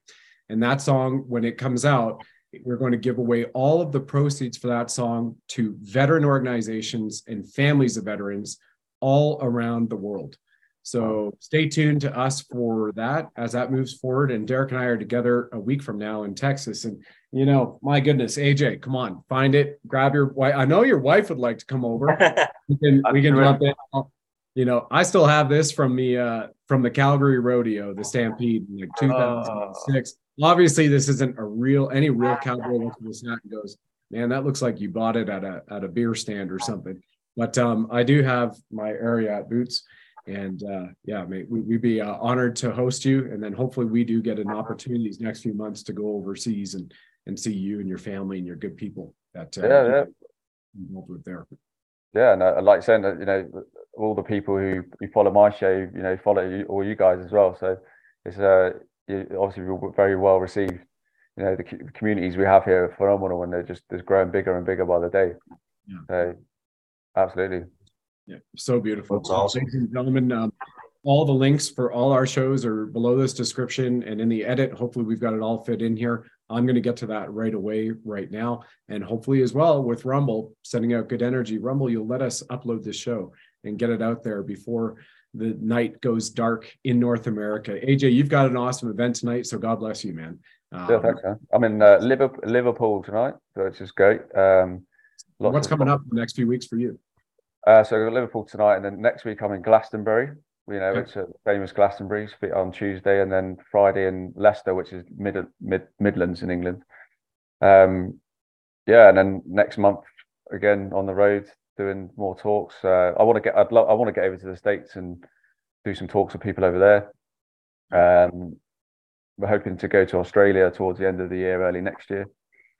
Speaker 1: And that song, when it comes out, we're going to give away all of the proceeds for that song to veteran organizations and families of veterans all around the world. So stay tuned to us for that as that moves forward. And Derek and I are together a week from now in Texas. And you know, my goodness, AJ, come on, find it, grab your wife. I know your wife would like to come over. We can we can jump in. You know, I still have this from the uh from the Calgary Rodeo, the Stampede in like 2006. Obviously, this isn't a real any real cowboy looks at this hat and goes, Man, that looks like you bought it at a at a beer stand or something. But um I do have my Ariat boots. And uh, yeah, mate, we, we'd be uh, honored to host you. And then hopefully we do get an opportunity these next few months to go overseas and and see you and your family and your good people that uh,
Speaker 2: Yeah, yeah.
Speaker 1: involved with there.
Speaker 2: Yeah, and I like saying that you know all the people who, who follow my show, you know, follow you, all you guys as well. So it's uh you, obviously we're very well received. You know, the communities we have here are phenomenal, and they're just just growing bigger and bigger by the day.
Speaker 1: Yeah.
Speaker 2: So absolutely.
Speaker 1: Yeah, so beautiful.
Speaker 3: That's awesome.
Speaker 1: Ladies and gentlemen, um, all the links for all our shows are below this description and in the edit. Hopefully, we've got it all fit in here. I'm going to get to that right away, right now. And hopefully, as well, with Rumble sending out good energy, Rumble, you'll let us upload this show and get it out there before the night goes dark in North America. AJ, you've got an awesome event tonight. So God bless you, man. Um,
Speaker 2: Yeah, thanks, man. I'm in uh, Liverpool, Liverpool tonight, which is great. Um,
Speaker 1: what's coming up in the next few weeks for you?
Speaker 2: Uh, so Liverpool tonight, and then next week I'm in Glastonbury. You know,
Speaker 1: Okay.
Speaker 2: it's a famous Glastonbury it's on Tuesday, and then Friday in Leicester, which is mid, mid Midlands in England. Um, yeah, and then next month again on the road doing more talks. Uh, I want to get, I'd love, I want to get over to the states and do some talks with people over there. Um, we're hoping to go to Australia towards the end of the year, early next year.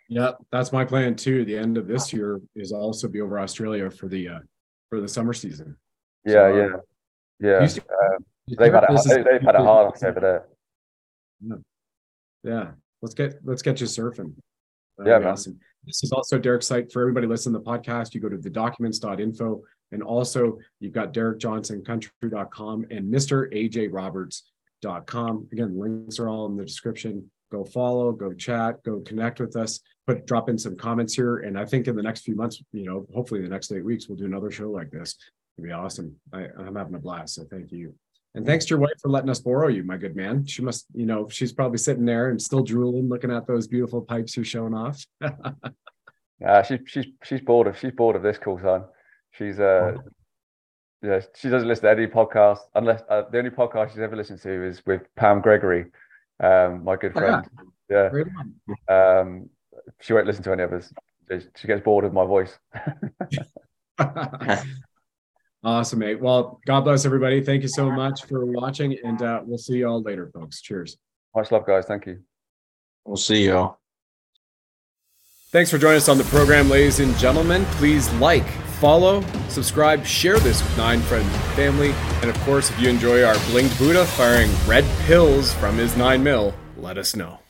Speaker 1: Yeah, that's my plan too. The end of this year is also be over Australia for the uh, for the summer season.
Speaker 2: Yeah,
Speaker 1: So, uh,
Speaker 2: yeah, yeah.
Speaker 1: see-
Speaker 2: They've had a,
Speaker 1: This is-
Speaker 2: they- they've had it hard over there.
Speaker 1: Yeah, let's get let's get you surfing. That'd
Speaker 2: Yeah,
Speaker 1: awesome. This is also Derek's site for everybody listening to the podcast. You go to the documents.info and also you've got DerekJohnsonCountry.com and MrAJRoberts.com. Again, links are all in the description. Go follow, go chat, go connect with us. Put drop in some comments here, and I think in the next few months, you know, hopefully the next eight weeks, we'll do another show like this. It'd be awesome. I, I'm having a blast. So thank you. And thanks to your wife for letting us borrow you, my good man. She must, you know, she's probably sitting there and still drooling, looking at those beautiful pipes you're showing off.
Speaker 2: Uh, she, she's she's bored of she's bored of this call sign. She's uh yeah she doesn't listen to any podcast unless uh, the only podcast she's ever listened to is with Pam Gregory, um my good
Speaker 1: Oh, yeah.
Speaker 2: friend. Yeah, um she won't listen to any others. She gets bored of my voice.
Speaker 1: awesome, mate. Well, God bless everybody. Thank you so much for watching, and uh, we'll see you all later, folks. Cheers.
Speaker 2: Much love, guys. Thank you.
Speaker 3: We'll see y'all.
Speaker 5: Thanks for joining us on the program, ladies and gentlemen. Please like, follow, subscribe, share this with nine friends and family. And of course, if you enjoy our blinged Buddha firing red pills from his nine mil, let us know.